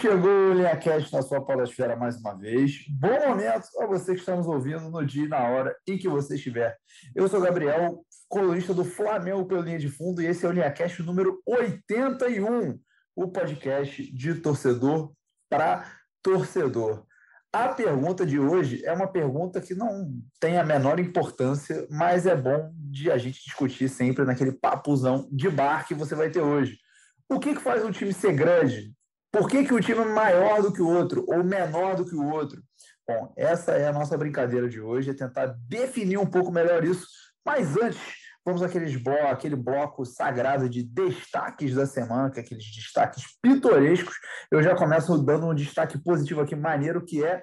Chegou, o LinhaCast na sua palesfera mais uma vez. Bom momento a você que está nos ouvindo no dia e na hora em que você estiver. Eu sou Gabriel, colunista do Flamengo pelo Linha de Fundo, e esse é o LinhaCast número 81, o podcast de torcedor para torcedor. A pergunta de hoje é uma pergunta que não tem a menor importância, mas é bom de a gente discutir sempre naquele papuzão de bar que você vai ter hoje. O que, que faz um time ser grande? Por que, que o time é maior do que o outro ou menor do que o outro? Bom, essa é a nossa brincadeira de hoje, é tentar definir um pouco melhor isso. Mas antes, vamos àqueles bloco, aquele bloco sagrado de destaques da semana, que é aqueles destaques pitorescos. Eu já começo dando um destaque positivo aqui, maneiro, que é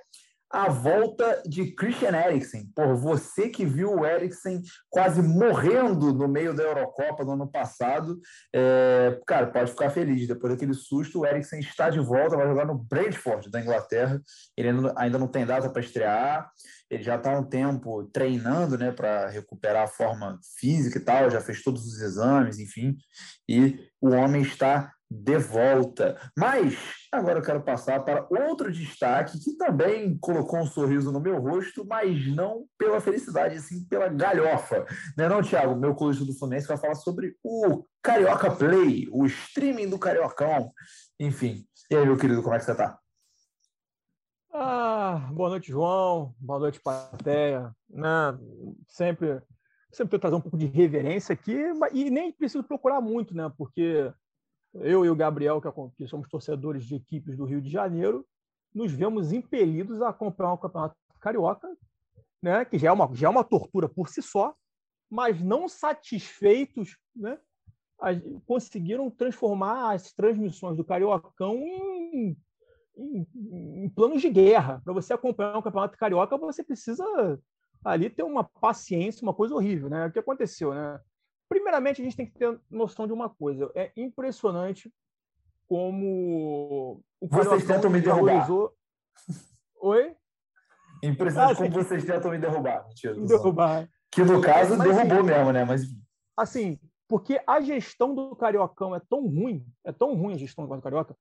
a volta de Christian Eriksen. Por você que viu o Eriksen quase morrendo no meio da Eurocopa no ano passado, é, cara, pode ficar feliz. Depois daquele susto, o Eriksen está de volta, vai jogar no Brentford da Inglaterra. Ele ainda não tem data para estrear. Ele já está há um tempo treinando, né, para recuperar a forma física e tal. Já fez todos os exames, enfim. E o homem está de volta. Mas agora eu quero passar para outro destaque que também colocou um sorriso no meu rosto, mas não pela felicidade, sim pela galhofa. Não é não, Thiago? Meu colunista do Fluminense vai falar sobre o Carioca Play, o streaming do Cariocão. Enfim. E aí, meu querido, como é que você está? Ah, boa noite, João. Boa noite, Plateia. Né? Sempre, sempre trazer um pouco de reverência aqui, e nem preciso procurar muito, né? Porque eu e o Gabriel, que somos torcedores de equipes do Rio de Janeiro, nos vemos impelidos a acompanhar o Campeonato Carioca, né, que já é, uma, já é uma tortura por si só, mas não satisfeitos, né, conseguiram transformar as transmissões do Cariocão em, em, em planos de guerra. Para você acompanhar o Campeonato Carioca, você precisa ali ter uma paciência, uma coisa horrível. Né? O que aconteceu? Né? Primeiramente, a gente tem que ter noção de uma coisa. É impressionante como o Vocês tentam me derrubar. Oi? Impressionante ah, como vocês tentam me derrubar. Mentira, me derrubar. Que no caso Mas, derrubou assim, mesmo, né? Mas assim, porque a gestão do Cariocão é tão ruim, é tão ruim a gestão do Carioca,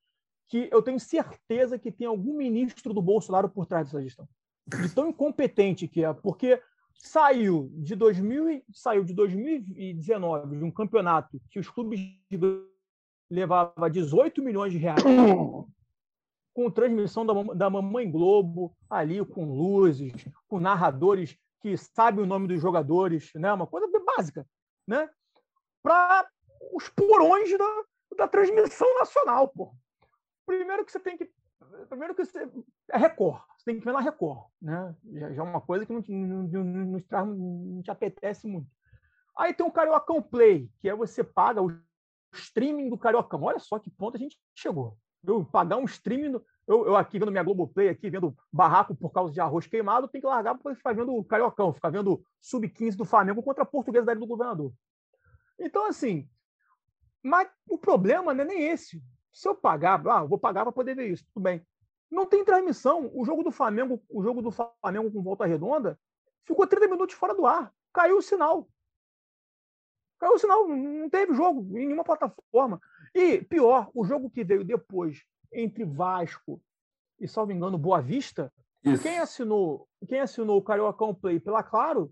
que eu tenho certeza que tem algum ministro do Bolsonaro por trás dessa gestão. De tão incompetente que é, porque saiu de 2000 saiu de 2019 de um campeonato que os clubes levava 18 milhões de reais com transmissão da, da Mamãe Globo ali com luzes, com narradores que sabem o nome dos jogadores, né? Uma coisa básica, né? Para os porões da, da transmissão nacional, pô. Primeiro que você tem que primeiro que você, é Record tem que ver na Record, né? Já, já é uma coisa que não, não, não, não, não te apetece muito. Aí tem o Cariocão Play, que é você paga o streaming do Cariocão. Olha só que ponto a gente chegou. Eu pagar um streaming, do, eu, eu aqui vendo minha Globoplay, aqui vendo barraco por causa de arroz queimado, tem que largar para ficar vendo o Cariocão, ficar vendo sub-15 do Flamengo contra a portuguesa do governador. Então, assim, mas o problema não é nem esse. Se eu pagar, ah, vou pagar para poder ver isso, tudo bem. Não tem transmissão. O jogo do Flamengo, o jogo do Flamengo com volta redonda, ficou 30 minutos fora do ar. Caiu o sinal. Caiu o sinal, não teve jogo em nenhuma plataforma. E pior, o jogo que veio depois entre Vasco e, salvo engano, Boa Vista, Isso. quem assinou, quem assinou o Cariocão Play pela Claro,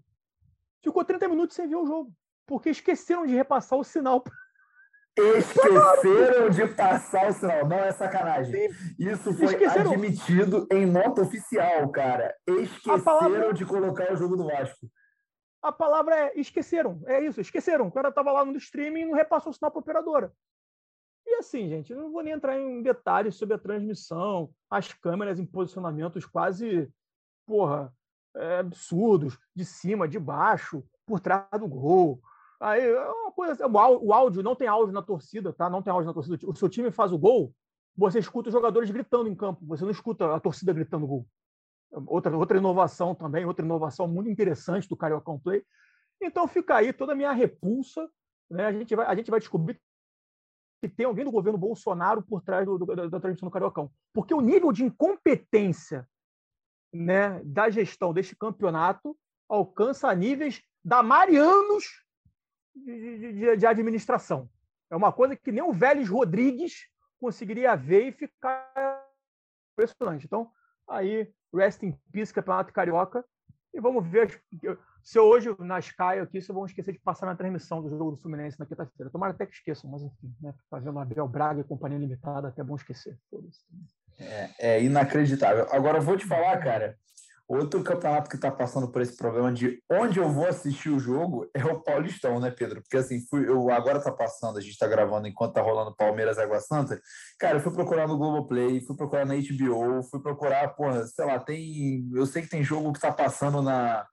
ficou 30 minutos sem ver o jogo, porque esqueceram de repassar o sinal Esqueceram de passar o sinal. Não é sacanagem. Isso foi Esqueceram. admitido em nota oficial, cara. Esqueceram palavra... de colocar o jogo do Vasco. A palavra é esqueceram. É isso, esqueceram. O cara estava lá no streaming e não repassou o sinal para a operadora. E assim, gente, eu não vou nem entrar em detalhes sobre a transmissão, as câmeras em posicionamentos quase, porra, é, absurdos, de cima, de baixo, por trás do gol. Aí é uma coisa assim, o áudio não tem áudio na torcida, tá? Não tem áudio na torcida. O seu time faz o gol, você escuta os jogadores gritando em campo, você não escuta a torcida gritando gol. Outra, outra inovação também, outra inovação muito interessante do Carioca Play. Então fica aí toda a minha repulsa. Né? A, gente vai, a gente vai descobrir que tem alguém do governo Bolsonaro por trás do, do, da, da transmissão do Cariocão. Porque o nível de incompetência né, da gestão deste campeonato alcança níveis da Marianos de, de, de, administração. É uma coisa que nem o Vélez Rodrigues conseguiria ver e ficar impressionante. Então, aí, rest in peace, Campeonato Carioca. E vamos ver se hoje na Sky aqui, se vão esquecer de passar na transmissão do jogo do Fluminense na quinta-feira. Tomara até que esqueçam, mas enfim, né? Fazendo Abel Braga e companhia limitada, até bom esquecer. É, é inacreditável. Agora, eu vou te falar, cara, Outro campeonato que está passando por esse problema de onde eu vou assistir o jogo é o Paulistão, né, Pedro? Porque assim, fui, eu agora tá passando, a gente está gravando enquanto tá rolando Palmeiras Água Santa. Cara, eu fui procurar no Globoplay, fui procurar na HBO, fui procurar, porra, sei lá, tem. Eu sei que tem jogo que está passando na.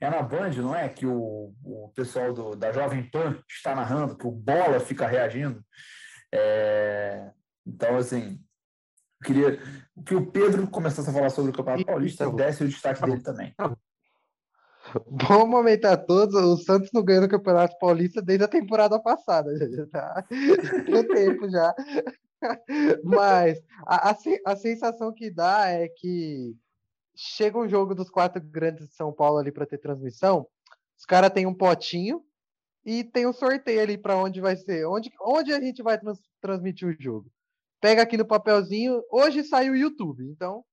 É na Band, não é? Que o, o pessoal do, da Jovem Pan está narrando, que o bola fica reagindo. É... Então, assim, queria que o Pedro começasse a falar sobre o Campeonato Paulista, desse o destaque dele também. Bom momento a todos. O Santos não ganhou o Campeonato Paulista desde a temporada passada. Já tá tem tempo já. Mas a, a, a, sensação que dá é que chega um jogo dos quatro grandes de São Paulo ali para ter transmissão. Os caras têm um potinho e tem um sorteio ali para onde vai ser, onde, onde a gente vai trans, transmitir o jogo pega aqui no papelzinho. Hoje saiu o YouTube, então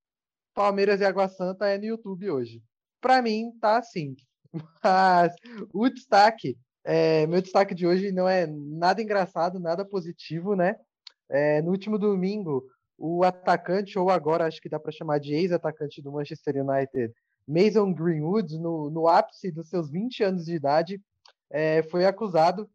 Palmeiras e Água Santa é no YouTube hoje. Para mim, tá assim. Mas o destaque, é, meu destaque de hoje não é nada engraçado, nada positivo, né? É, no último domingo, o atacante, ou agora acho que dá para chamar de ex-atacante do Manchester United, Mason Greenwood, no, no ápice dos seus 20 anos de idade, é, foi acusado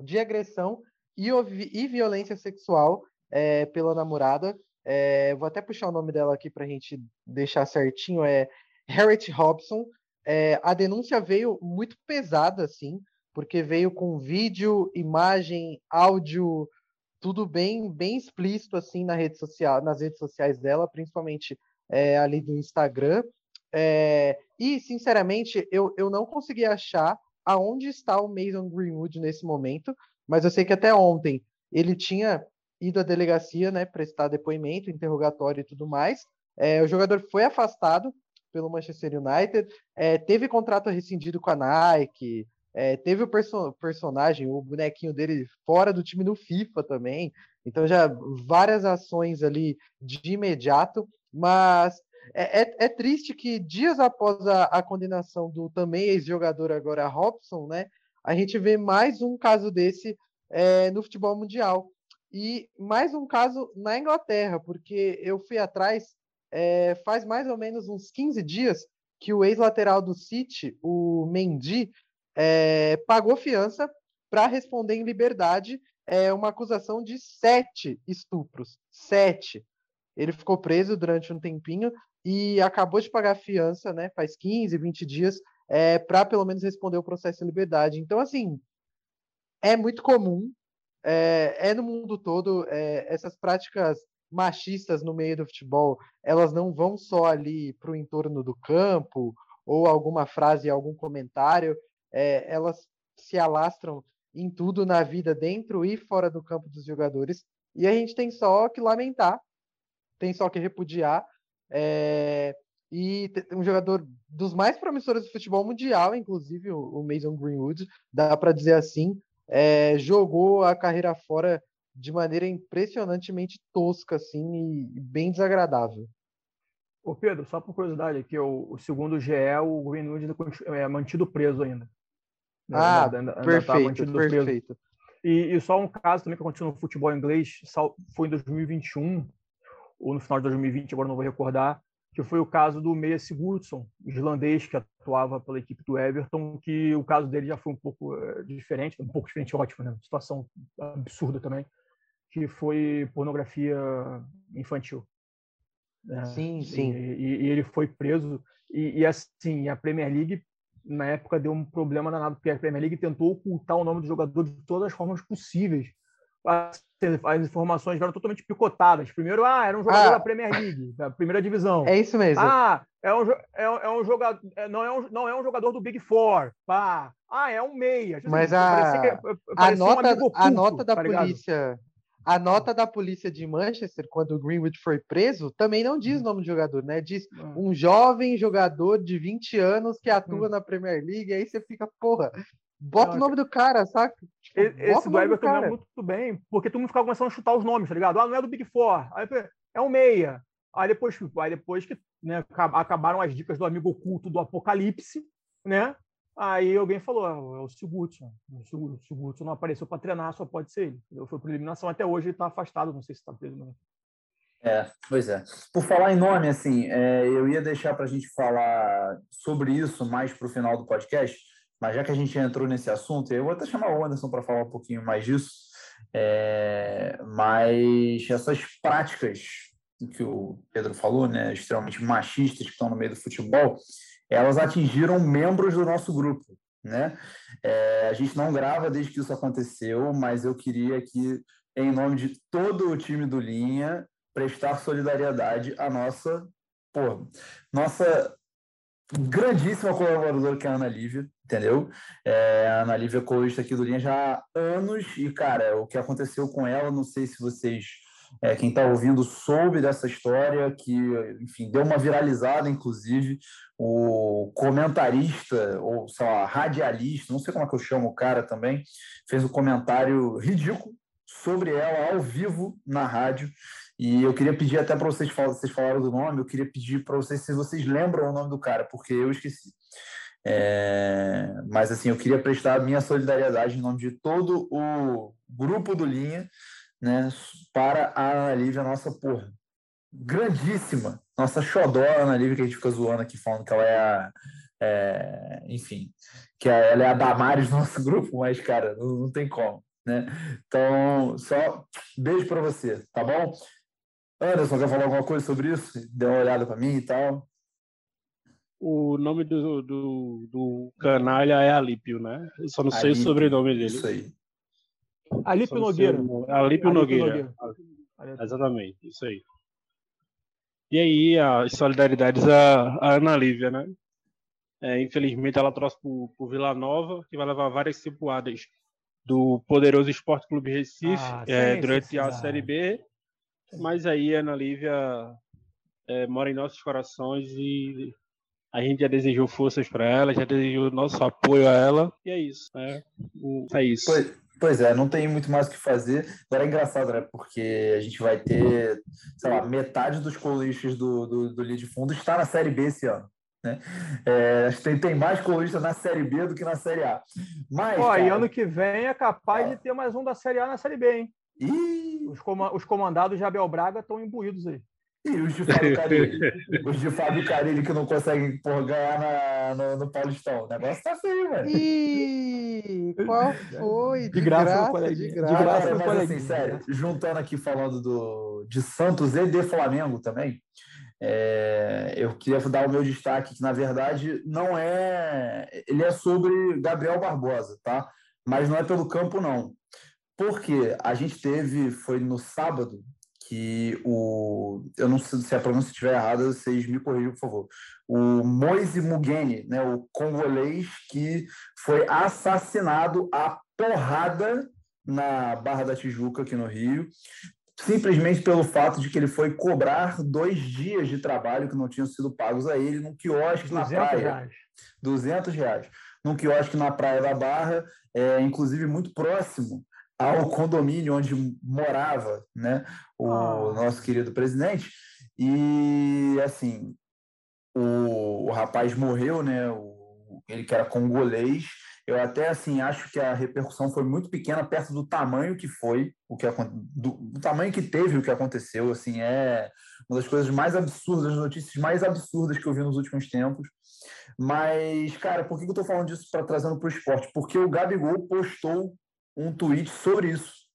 de agressão e, e violência sexual é, pela namorada. É, vou até puxar o nome dela aqui para a gente deixar certinho. É Harriet Robson. É, a denúncia veio muito pesada, assim, porque veio com vídeo, imagem, áudio, tudo bem, bem explícito assim na rede social, nas redes sociais dela, principalmente é, ali do Instagram. É, e, sinceramente, eu, eu não consegui achar aonde está o Mason Greenwood nesse momento, mas eu sei que até ontem ele tinha ido à delegacia, né, prestar depoimento, interrogatório e tudo mais. É, o jogador foi afastado pelo Manchester United, é, teve contrato rescindido com a Nike, é, teve o perso personagem, o bonequinho dele fora do time no FIFA também. Então já várias ações ali de imediato, mas é, é, é triste que dias após a, a condenação do também ex-jogador agora Robson, né, a gente vê mais um caso desse é, no futebol mundial. E mais um caso na Inglaterra, porque eu fui atrás, é, faz mais ou menos uns 15 dias que o ex-lateral do City, o Mendy, é, pagou fiança para responder em liberdade é, uma acusação de sete estupros. Sete. Ele ficou preso durante um tempinho e acabou de pagar fiança, né? Faz 15, 20 dias, é, para pelo menos responder o processo em liberdade. Então, assim, é muito comum é, é no mundo todo é, essas práticas machistas no meio do futebol, elas não vão só ali para o entorno do campo ou alguma frase, algum comentário, é, elas se alastram em tudo na vida dentro e fora do campo dos jogadores. E a gente tem só que lamentar, tem só que repudiar. É, e um jogador dos mais promissores do futebol mundial, inclusive o Mason Greenwood, dá para dizer assim, é, jogou a carreira fora de maneira impressionantemente tosca, assim, e bem desagradável. Ô Pedro, só por curiosidade aqui, o, o segundo GE, o Greenwood é mantido preso ainda. Né? Ah, ainda, ainda, perfeito, ainda tá perfeito. Preso. E, e, só um caso também que aconteceu no futebol inglês, foi em 2021, ou no final de 2020, agora não vou recordar, que foi o caso do Meia Sigurdsson, islandês que atuava pela equipe do Everton, que o caso dele já foi um pouco uh, diferente, um pouco diferente, ótimo, né? Situação absurda também, que foi pornografia infantil. Né? Sim, sim. E, e, ele foi preso. E, e, assim, a Premier League, na época, deu um problema danado, porque a Premier League tentou ocultar o nome do jogador de todas as formas possíveis as informações eram totalmente picotadas. Primeiro, ah, era um jogador ah, da Premier League, da primeira divisão. É isso mesmo. Ah, é um, é, é um jogador, é, não é um, não é um jogador do Big Four. Pá. Ah, é um meia. Tipo Mas assim, a, que, a nota, um oculto, a nota da tá polícia, a nota da polícia de Manchester, quando o Greenwood foi preso, também não diz o hum. nome do jogador, né? Diz hum. um jovem jogador de 20 anos que atua hum. na Premier League. Aí você fica, porra, Bota o nome do cara, saca? Tipo, esse do Everton é muito bem, porque todo mundo ficava começando a chutar os nomes, tá ligado? Ah, não é do Big Four. Aí, é um meia. Aí depois, aí depois que né, acabaram as dicas do amigo oculto do Apocalipse, né? Aí alguém falou, ah, é o Sigurdsson. O Sigurdsson não apareceu para treinar, só pode ser ele. Eu fui por eliminação, até hoje ele está afastado, não sei se está preso não. É, pois é. Por falar em nome, assim, é, eu ia deixar para a gente falar sobre isso mais para o final do podcast, mas já que a gente entrou nesse assunto, eu vou até chamar o Anderson para falar um pouquinho mais disso, é, mas essas práticas que o Pedro falou, né, extremamente machistas que estão no meio do futebol, elas atingiram membros do nosso grupo, né? É, a gente não grava desde que isso aconteceu, mas eu queria que, em nome de todo o time do Linha, prestar solidariedade à nossa, nossa grandíssima colaboradora que é a Ana Lívia, entendeu? É, a Ana Lívia colista aqui do Linha já há anos e, cara, o que aconteceu com ela, não sei se vocês é, quem está ouvindo soube dessa história, que, enfim, deu uma viralizada, inclusive. O comentarista, ou sei lá, radialista, não sei como é que eu chamo o cara também, fez um comentário ridículo sobre ela ao vivo na rádio. E eu queria pedir até para vocês, vocês falaram do nome, eu queria pedir para vocês se vocês lembram o nome do cara, porque eu esqueci. É, mas assim, eu queria prestar a minha solidariedade em nome de todo o grupo do Linha né, para a Ana Lívia, nossa porra, grandíssima, nossa xodó Ana Lívia, que a gente fica zoando aqui, falando que ela é a, é, enfim, que ela é a Damares do nosso grupo, mas, cara, não, não tem como, né? Então, só beijo para você, tá bom? Anderson, quer falar alguma coisa sobre isso? Deu uma olhada para mim e tal. O nome do, do, do canalha é Alípio, né? Eu só não Alípio, sei o sobrenome dele. Isso aí. Alípio Nogueira. Alípio Nogueira. Nogueira. Exatamente, isso aí. E aí, as solidariedades à, à Ana Lívia, né? É, infelizmente, ela trouxe para o Vila Nova, que vai levar várias cipuadas do poderoso Esporte Clube Recife ah, é, durante a Série B. Mas aí, a Ana Lívia é, mora em nossos corações e a gente já desejou forças para ela, já desejou nosso apoio a ela. E é isso. Né? É isso. Pois, Pois é, não tem muito mais o que fazer. Agora é engraçado, né? Porque a gente vai ter, sei lá, metade dos colunistas do, do, do Lead Fundo está na Série B esse ano. Né? É, tem, tem mais colunistas na Série B do que na Série A. Mas, Ó, cara... e ano que vem é capaz de ter mais um da Série A na Série B, hein? Ih! Os, com os comandados de Abel Braga estão imbuídos aí. E os de Fábio Carilli, os de Fábio Carilli que não conseguem por, ganhar na, no, no Paulistão. O negócio tá feio, velho. Ih, qual foi? De, graça, graça de graça. De graça Cara, mas assim, sério, juntando aqui falando do, de Santos e de Flamengo também, é, eu queria dar o meu destaque, que na verdade não é. Ele é sobre Gabriel Barbosa, tá? Mas não é pelo campo, não. Porque a gente teve, foi no sábado, que o. Eu não sei se a pronúncia estiver errada, vocês me corrijam, por favor. O Moise Mugeni, né, o congolês que foi assassinado a porrada na Barra da Tijuca, aqui no Rio, simplesmente pelo fato de que ele foi cobrar dois dias de trabalho que não tinham sido pagos a ele num quiosque na praia. Reais. 200 reais. Num quiosque na Praia da Barra, é, inclusive muito próximo ao condomínio onde morava né, o oh. nosso querido presidente. E, assim, o, o rapaz morreu, né? O, ele que era congolês. Eu até, assim, acho que a repercussão foi muito pequena perto do tamanho que foi, o que do, do tamanho que teve o que aconteceu. Assim, é uma das coisas mais absurdas, as notícias mais absurdas que eu vi nos últimos tempos. Mas, cara, por que eu estou falando disso para trazendo para o esporte? Porque o Gabigol postou um tweet sobre isso.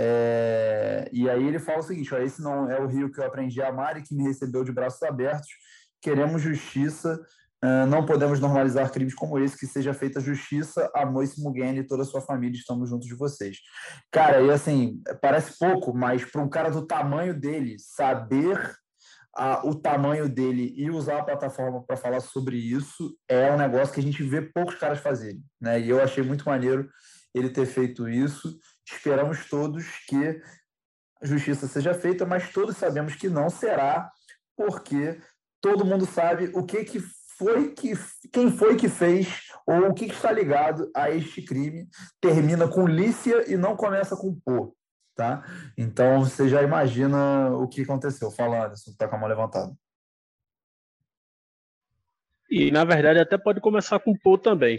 É, e aí ele fala o seguinte: ó, esse não é o Rio que eu aprendi a amar e que me recebeu de braços abertos. Queremos justiça, uh, não podemos normalizar crimes como esse, que seja feita justiça a Moise Mugen e toda a sua família, estamos juntos de vocês. Cara, e assim, parece pouco, mas para um cara do tamanho dele, saber a, o tamanho dele e usar a plataforma para falar sobre isso é um negócio que a gente vê poucos caras fazerem. Né? E eu achei muito maneiro ele ter feito isso. Esperamos todos que a justiça seja feita, mas todos sabemos que não será, porque todo mundo sabe o que, que foi que quem foi que fez ou o que está ligado a este crime termina com Lícia e não começa com Pô, tá? Então você já imagina o que aconteceu. Fala, Anderson, tá com a mão levantada. E na verdade até pode começar com Pô também.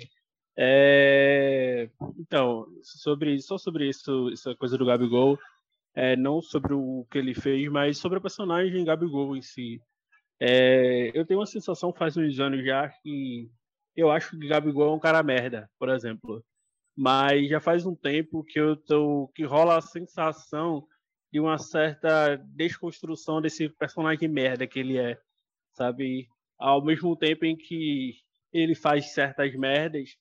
É... Então, sobre só sobre isso, essa coisa do Gabigol, é, não sobre o que ele fez, mas sobre a personagem Gabigol em si. É, eu tenho uma sensação faz uns anos já que eu acho que Gabigol é um cara merda, por exemplo. Mas já faz um tempo que eu tô que rola a sensação de uma certa desconstrução desse personagem merda que ele é, sabe? Ao mesmo tempo em que ele faz certas merdas,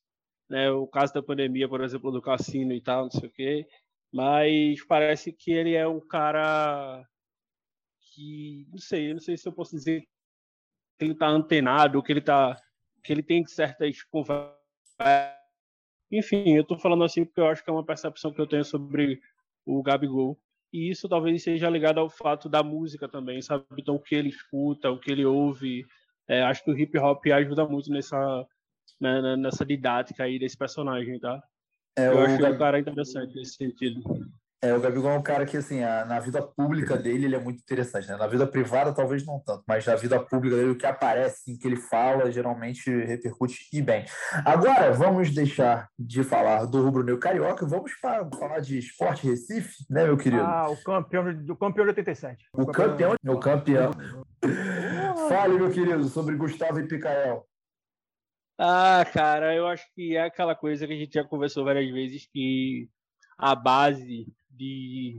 né? O caso da pandemia, por exemplo, do cassino e tal, não sei o quê. Mas parece que ele é um cara que, não sei, não sei se eu posso dizer que ele está antenado, que ele tá, que ele tem certas. Enfim, eu estou falando assim porque eu acho que é uma percepção que eu tenho sobre o Gabigol. E isso talvez seja ligado ao fato da música também, sabe? Então, o que ele escuta, o que ele ouve. É, acho que o hip hop ajuda muito nessa, né, nessa didática aí desse personagem, tá? É, eu acho Gab... um cara interessante nesse sentido. É, o Gabigol é um cara que, assim, a, na vida pública dele, ele é muito interessante, né? Na vida privada, talvez não tanto, mas na vida pública dele, o que aparece, assim, que ele fala, geralmente repercute e bem. Agora, vamos deixar de falar do rubro-negro carioca e vamos para, falar de esporte Recife, né, meu querido? Ah, o campeão, do campeão de 87. O, o campeão, campeão, o campeão. Fale, meu querido, sobre Gustavo e Picael. Ah, cara, eu acho que é aquela coisa que a gente já conversou várias vezes que a base de,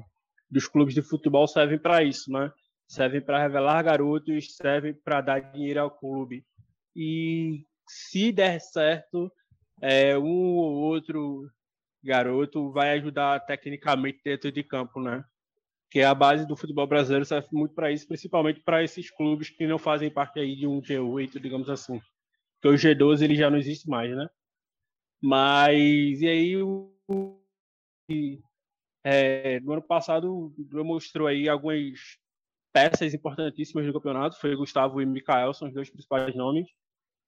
dos clubes de futebol servem para isso, né? Servem para revelar garotos, servem para dar dinheiro ao clube. E se der certo, é, um ou outro garoto vai ajudar tecnicamente dentro de campo, né? Que a base do futebol brasileiro serve muito para isso, principalmente para esses clubes que não fazem parte aí de um G8, digamos assim porque o G12 ele já não existe mais, né? Mas e aí o é, no ano passado mostrou aí algumas peças importantíssimas do campeonato, foi Gustavo e Mikael, são os dois principais nomes.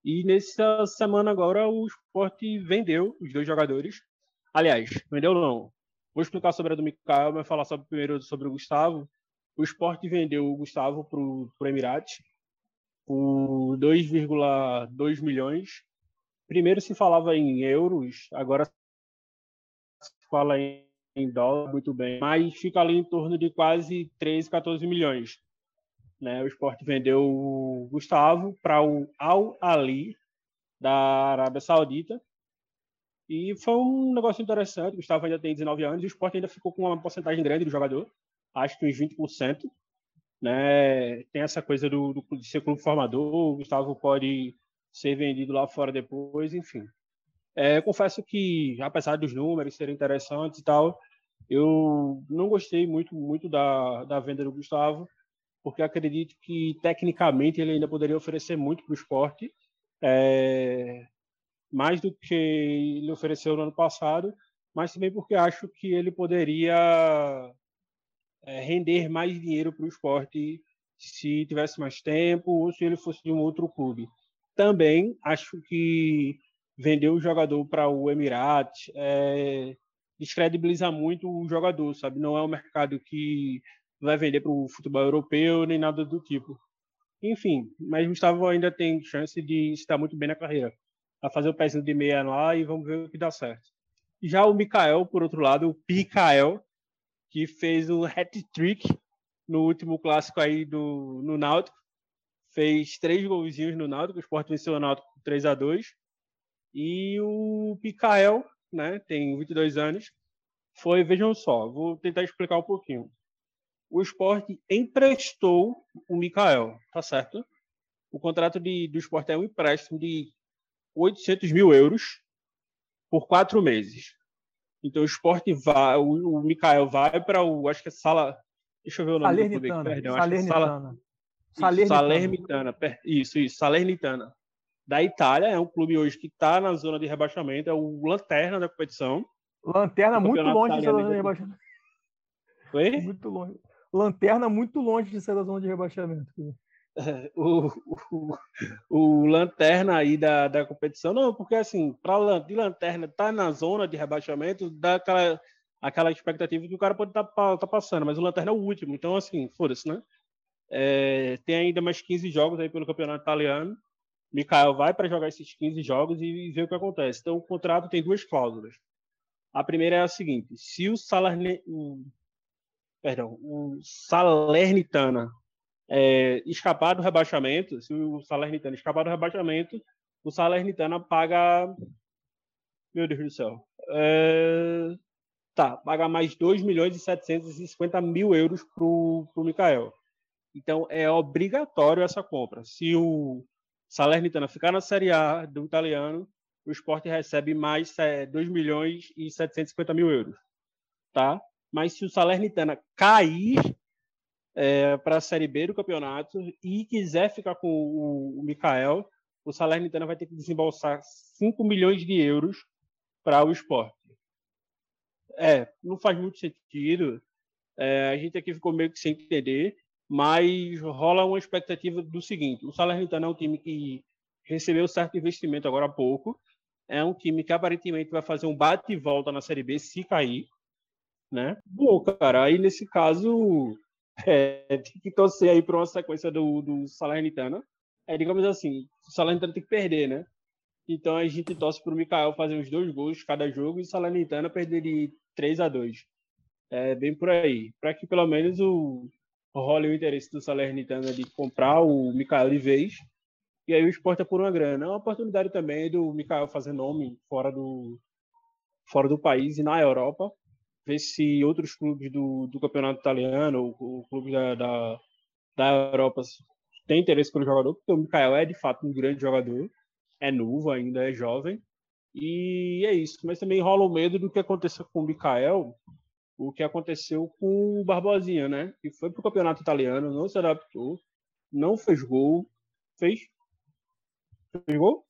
E nessa semana agora o Sport vendeu os dois jogadores. Aliás, vendeu não. Vou explicar sobre a do Mikael, mas falar sobre, primeiro sobre o Gustavo. O Sport vendeu o Gustavo para o Emirates por 2,2 milhões. Primeiro se falava em euros, agora se fala em, dólar, muito bem, mas fica ali em torno de quase 13, 14 milhões. Né? O esporte vendeu o Gustavo para o Al Ali da Arábia Saudita. E foi um negócio interessante. O Gustavo ainda tem 19 anos e o esporte ainda ficou com uma porcentagem grande do jogador, acho que uns 20% né? Tem essa coisa do, do de ser clube formador, o Gustavo pode ser vendido lá fora depois, enfim. É, confesso que, apesar dos números serem interessantes e tal, eu não gostei muito, muito da, da venda do Gustavo, porque acredito que, tecnicamente, ele ainda poderia oferecer muito para o esporte, é, mais do que ele ofereceu no ano passado, mas também porque acho que ele poderia é, render mais dinheiro para o esporte se tivesse mais tempo ou se ele fosse de um outro clube. Também acho que vender o jogador para o Emirates é, descredibiliza muito o jogador, sabe? Não é um mercado que vai vender para o futebol europeu nem nada do tipo. Enfim, mas Gustavo ainda tem chance de estar muito bem na carreira. A fazer o pezinho de meia lá e vamos ver o que dá certo. Já o Mikael, por outro lado, o Picael, que fez um hat-trick no último clássico aí do, no Náutico. Fez três golzinhos no Náutico, o Sport venceu o Náutico 3 a 2 E o Picael, né, tem 22 anos, foi, vejam só, vou tentar explicar um pouquinho. O Sport emprestou o Mikael, tá certo? O contrato de, do Sport é um empréstimo de 800 mil euros por quatro meses. Então o esporte vai, o, o Mikael vai para o, acho que é sala, deixa eu ver o nome Salernitana, do clube, perdão, Salernitana. Salernitana. Salernitana, isso, isso, Salernitana. Da Itália, é um clube hoje que está na zona de rebaixamento, é o lanterna da competição. Lanterna muito longe de ser da zona de rebaixamento. Oi? Muito longe. Lanterna muito longe de ser da zona de rebaixamento. o, o, o, lanterna aí da, da competição. Não, porque assim, para de lanterna tá na zona de rebaixamento, dá aquela, aquela expectativa que o cara pode estar tá, tá passando, mas o lanterna é o último, então assim, foda-se, né? É, tem ainda mais 15 jogos aí pelo campeonato italiano. Mikael vai para jogar esses 15 jogos e ver o que acontece. Então, o contrato tem duas cláusulas. A primeira é a seguinte: se o Salerne... perdão, o Salernitana é, escapar do rebaixamento, se o Salernitana escapar do rebaixamento, o Salernitana paga. Meu Deus do céu. É... Tá, paga mais 2 milhões e 750 mil euros para o Mikael. Então é obrigatório essa compra. Se o Salernitana ficar na Série A do italiano, o esporte recebe mais é, 2 milhões e 750 mil euros. Tá? Mas se o Salernitana cair é, para a Série B do campeonato e quiser ficar com o, o Mikael, o Salernitana vai ter que desembolsar 5 milhões de euros para o esporte. É, não faz muito sentido. É, a gente aqui ficou meio que sem entender, mas rola uma expectativa do seguinte: o Salernitana é um time que recebeu certo investimento agora há pouco, é um time que aparentemente vai fazer um bate e volta na Série B se cair, né? Bom, cara, aí nesse caso é, que torcer aí para uma sequência do, do Salernitana. É, digamos assim, o Salernitana tem que perder, né? Então a gente torce para o Mikael fazer uns dois gols cada jogo e o Salernitana perder de 3 a 2 É bem por aí. Para que pelo menos o role o interesse do Salernitana de comprar o Mikael de vez e aí o esporte é por uma grana. É uma oportunidade também do Mikael fazer nome fora do, fora do país e na Europa. Ver se outros clubes do, do campeonato italiano, o, o clube da, da, da Europa, tem interesse pelo jogador, porque o Mikael é de fato um grande jogador, é novo ainda, é jovem. E é isso. Mas também rola o medo do que aconteceu com o Mikael, o que aconteceu com o Barbosinha, né? Que foi pro campeonato italiano, não se adaptou, não fez gol, fez Gabigol?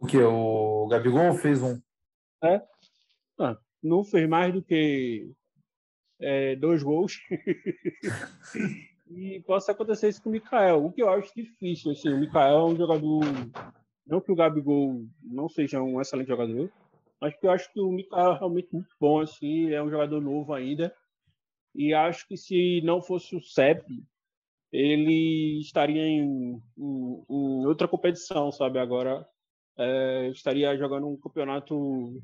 O que? O Gabigol fez um? É. Ah, não fez mais do que é, dois gols. e possa acontecer isso com o Mikael, o que eu acho difícil. Assim, o Mikael é um jogador. Não que o Gabigol não seja um excelente jogador, mas que eu acho que o Mikael é realmente muito bom. Assim, é um jogador novo ainda. E acho que se não fosse o CEP, ele estaria em, em, em outra competição, sabe? Agora é, estaria jogando um campeonato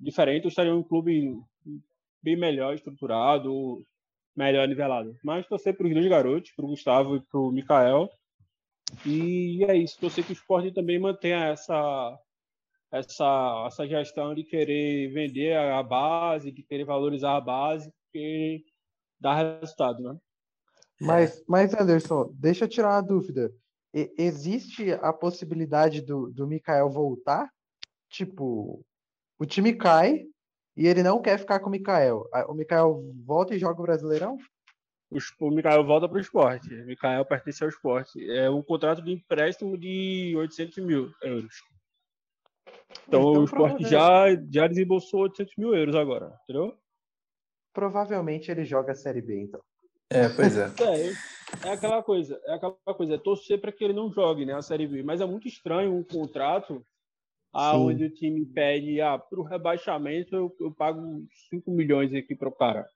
diferente, ou estaria em um clube bem melhor estruturado, melhor nivelado. Mas torcer para os dois garotos, para o Gustavo e para o Mikael. E é isso. Torcer que o esporte também mantenha essa, essa, essa gestão de querer vender a base, de querer valorizar a base, porque dá resultado, né? Mas, mas Anderson, deixa eu tirar uma dúvida. E, existe a possibilidade do, do Mikael voltar? Tipo, o time cai e ele não quer ficar com o Mikael. O Mikael volta e joga o Brasileirão? O, o Mikael volta para o esporte. O Mikael pertence ao esporte. É um contrato de empréstimo de 800 mil euros. Então, então o esporte já, já desembolsou 800 mil euros agora, entendeu? Provavelmente ele joga a Série B, então. É, pois é. é. É, aquela coisa, é aquela coisa, é torcer para que ele não jogue, né, a Série B. Mas é muito estranho um contrato aonde o time pede, ah, para o rebaixamento eu, eu, pago 5 milhões aqui para o cara.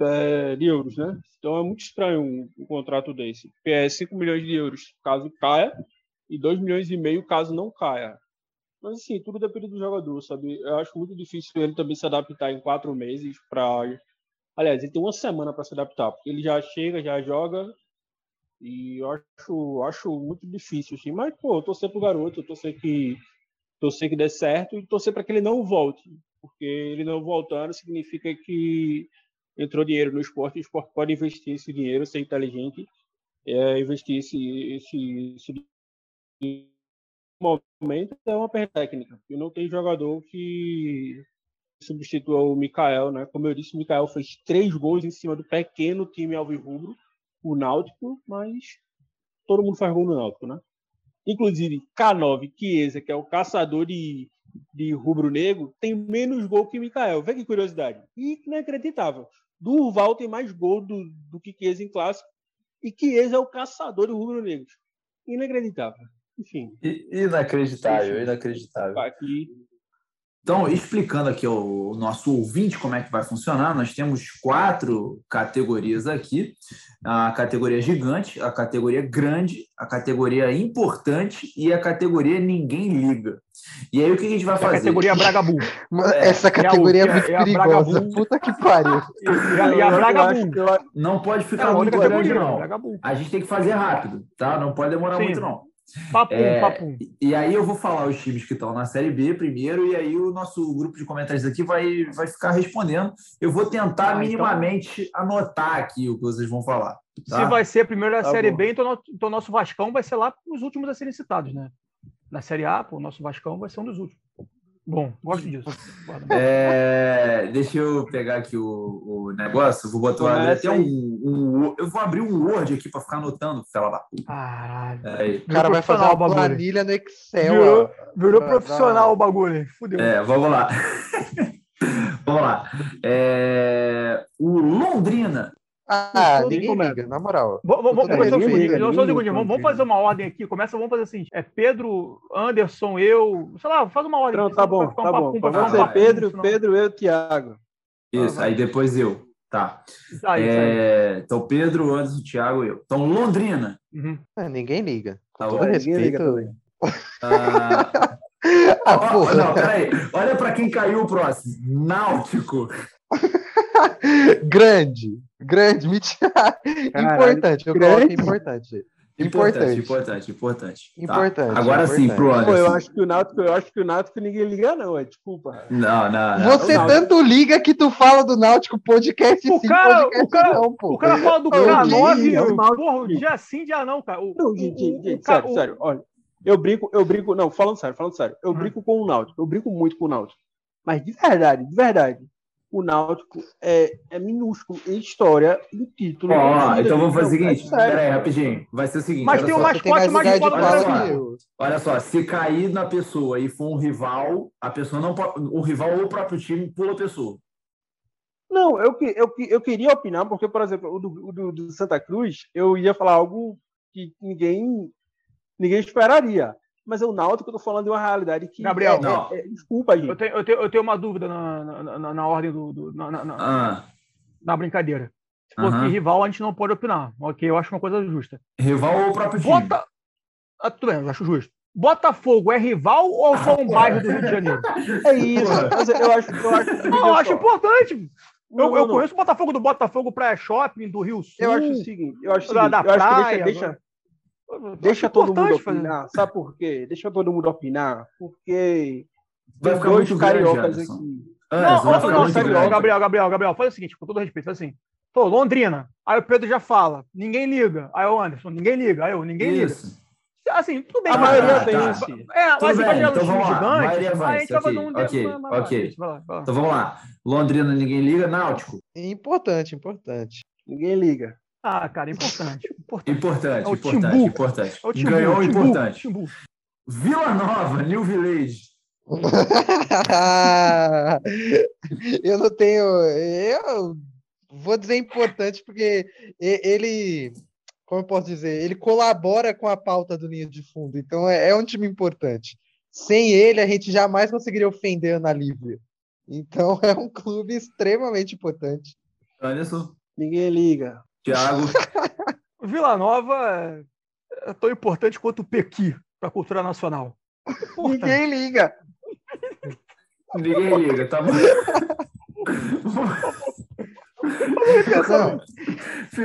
É, de euros, né? Então é muito estranho um, um contrato desse. Porque é 5 milhões de euros caso caia e 2 milhões e meio caso não caia. Mas assim, tudo depende do jogador, sabe? Eu acho muito difícil ele também se adaptar em quatro meses para Aliás, ele tem uma semana para se adaptar, porque ele já chega, já joga, e eu acho, acho muito difícil, assim. Mas, pô, eu torcer pro garoto, eu torcer que, torcer que dê certo e torcer para que ele não volte. Porque ele não voltando significa que entrou dinheiro no esporte, o esporte pode investir esse dinheiro, ser inteligente, é, investir esse, esse, esse momento é uma perda técnica. E não tem jogador que substitua o Mikael, né? Como eu disse, o Mikael fez três gols em cima do pequeno time alvirrubro, o Náutico, mas todo mundo faz gol no Náutico, né? Inclusive, K9 Chiesa, que é o caçador de, de rubro-negro, tem menos gol que Mikael. Vê que curiosidade. E inacreditável. Durval tem mais gol do, do que Chiesa em clássico e esse é o caçador do rubro-negro. Inacreditável. Enfim. Inacreditável, inacreditável. Aqui então, explicando aqui ao nosso ouvinte como é que vai funcionar, nós temos quatro categorias aqui: a categoria gigante, a categoria grande, a categoria importante e a categoria ninguém liga. E aí o que a gente vai fazer? A categoria Bragabu. É, Essa categoria é, é muito é perigosa. Puta que pariu. E a, e a Bragabu. Não pode ficar é muito grande, não. A gente tem que fazer rápido, tá? Não pode demorar Sim. muito, não. Papum, é, papum. E aí eu vou falar os times que estão na Série B primeiro, e aí o nosso grupo de comentários aqui vai, vai ficar respondendo. Eu vou tentar ah, então minimamente então... anotar aqui o que vocês vão falar. Tá? Se vai ser primeiro a tá Série bom. B, então, então nosso Vascão vai ser lá os últimos a serem citados, né? Na Série A, o nosso Vascão vai ser um dos últimos. Bom, gosto disso. É, deixa eu pegar aqui o, o negócio. Vou botar até um, um, Eu vou abrir um Word aqui para ficar anotando, fela da puta. Caralho. É, o cara vai fazer uma planilha no Excel. Virou, virou profissional o bagulho. Fudeu. É, vamos lá. vamos lá. É, o Londrina ah, ninguém liga, na moral. Vamos, vamos, fazer, liga, vamos, vamos fazer uma ordem aqui. Começa, vamos fazer assim: é Pedro, Anderson, eu. Sei lá, faz uma ordem. Pronto, tá bom, tá bom. Vamos ser Pedro, Pedro, eu, Thiago. Isso, aí depois eu. Tá. Aí, é, então, Pedro, Anderson, Thiago, eu. Então, Londrina. Uhum. É, ninguém liga. Tá todo respeito. Ah, ah, não, peraí. Olha para quem caiu o próximo. Náutico. grande, grande, mentira. importante, eu grande. coloco importante. Importante, importante, importante. Importante. Tá. Agora importante. sim, pro Anderson. Pô, eu acho que o Náutico, eu acho que o Náutico ninguém liga não, é desculpa. Não, não, não. Você tanto liga que tu fala do Náutico podcast o sim, cara, podcast o cara, não, pô. O cara fala do K9, porra, dia sim, dia não, cara. O, não, gente, gente, gente sério, o... sério, olha. Eu brinco, eu brinco, não, falando sério, falando sério. Eu hum. brinco com o Náutico, eu brinco muito com o Náutico. Mas de verdade, de verdade, o Náutico é, é minúsculo em história, em título. Ó, então vamos fazer o seguinte, peraí, rapidinho. Vai ser o seguinte. Mas tem o mascote mais foda do Brasil. Olha só, se cair na pessoa e for um rival, a pessoa não pode. O rival ou o próprio time pula a pessoa. Não, eu, eu, eu queria opinar, porque, por exemplo, o do, o do, do Santa Cruz, eu ia falar algo que ninguém, ninguém esperaria. Mas é o Náutico, eu tô falando de uma realidade que. Gabriel, é, não. É, é, desculpa, gente. Eu tenho, eu, tenho, eu tenho uma dúvida na, na, na, na ordem do. do na, na, ah. na, brincadeira. Porque uhum. rival a gente não pode opinar. Ok, eu acho uma coisa justa. Rival ou o próprio time? Bota... Ah, tudo bem, eu acho justo. Botafogo é rival ou só um bairro do Rio de Janeiro? É isso. eu acho, eu acho, não, eu acho importante. Não, eu, eu não. conheço o Botafogo do Botafogo Praia Shopping, do Rio Sul. Eu acho o seguinte, eu acho o seguinte, da, da praia, deixa, deixa, Deixa todo mundo opinar. Fazer... Sabe por quê? Deixa todo mundo opinar. Porque vai ficar dois cariocas grande, aqui. não, não, não, sério, Gabriel, Gabriel, Gabriel, faz o seguinte, com todo respeito, faz assim. Pô, Londrina. Aí o Pedro já fala, ninguém liga. Aí o Anderson, ninguém liga. Aí eu, ninguém Isso. liga. Assim, tudo bem. A maioria tem tá. isso. É, mas se vai então, time gigante, a gente vai fazer um... Ok, ok. Então vamos lá. Londrina, ninguém liga. Náutico. Importante, importante. Ninguém liga. Ah, cara, importante. Importante, importante, é importante. importante. É timbu, Ganhou timbu, importante. Timbu. Vila Nova, New Village. eu não tenho. Eu vou dizer importante porque ele, como eu posso dizer, ele colabora com a pauta do Ninho de Fundo. Então é, é um time importante. Sem ele, a gente jamais conseguiria ofender a Ana Lívia. Então é um clube extremamente importante. Anderson? Ninguém liga. Tiago. Vila Nova é tão importante quanto o Pequi para a cultura nacional. Ninguém liga. Ninguém liga, tá bom.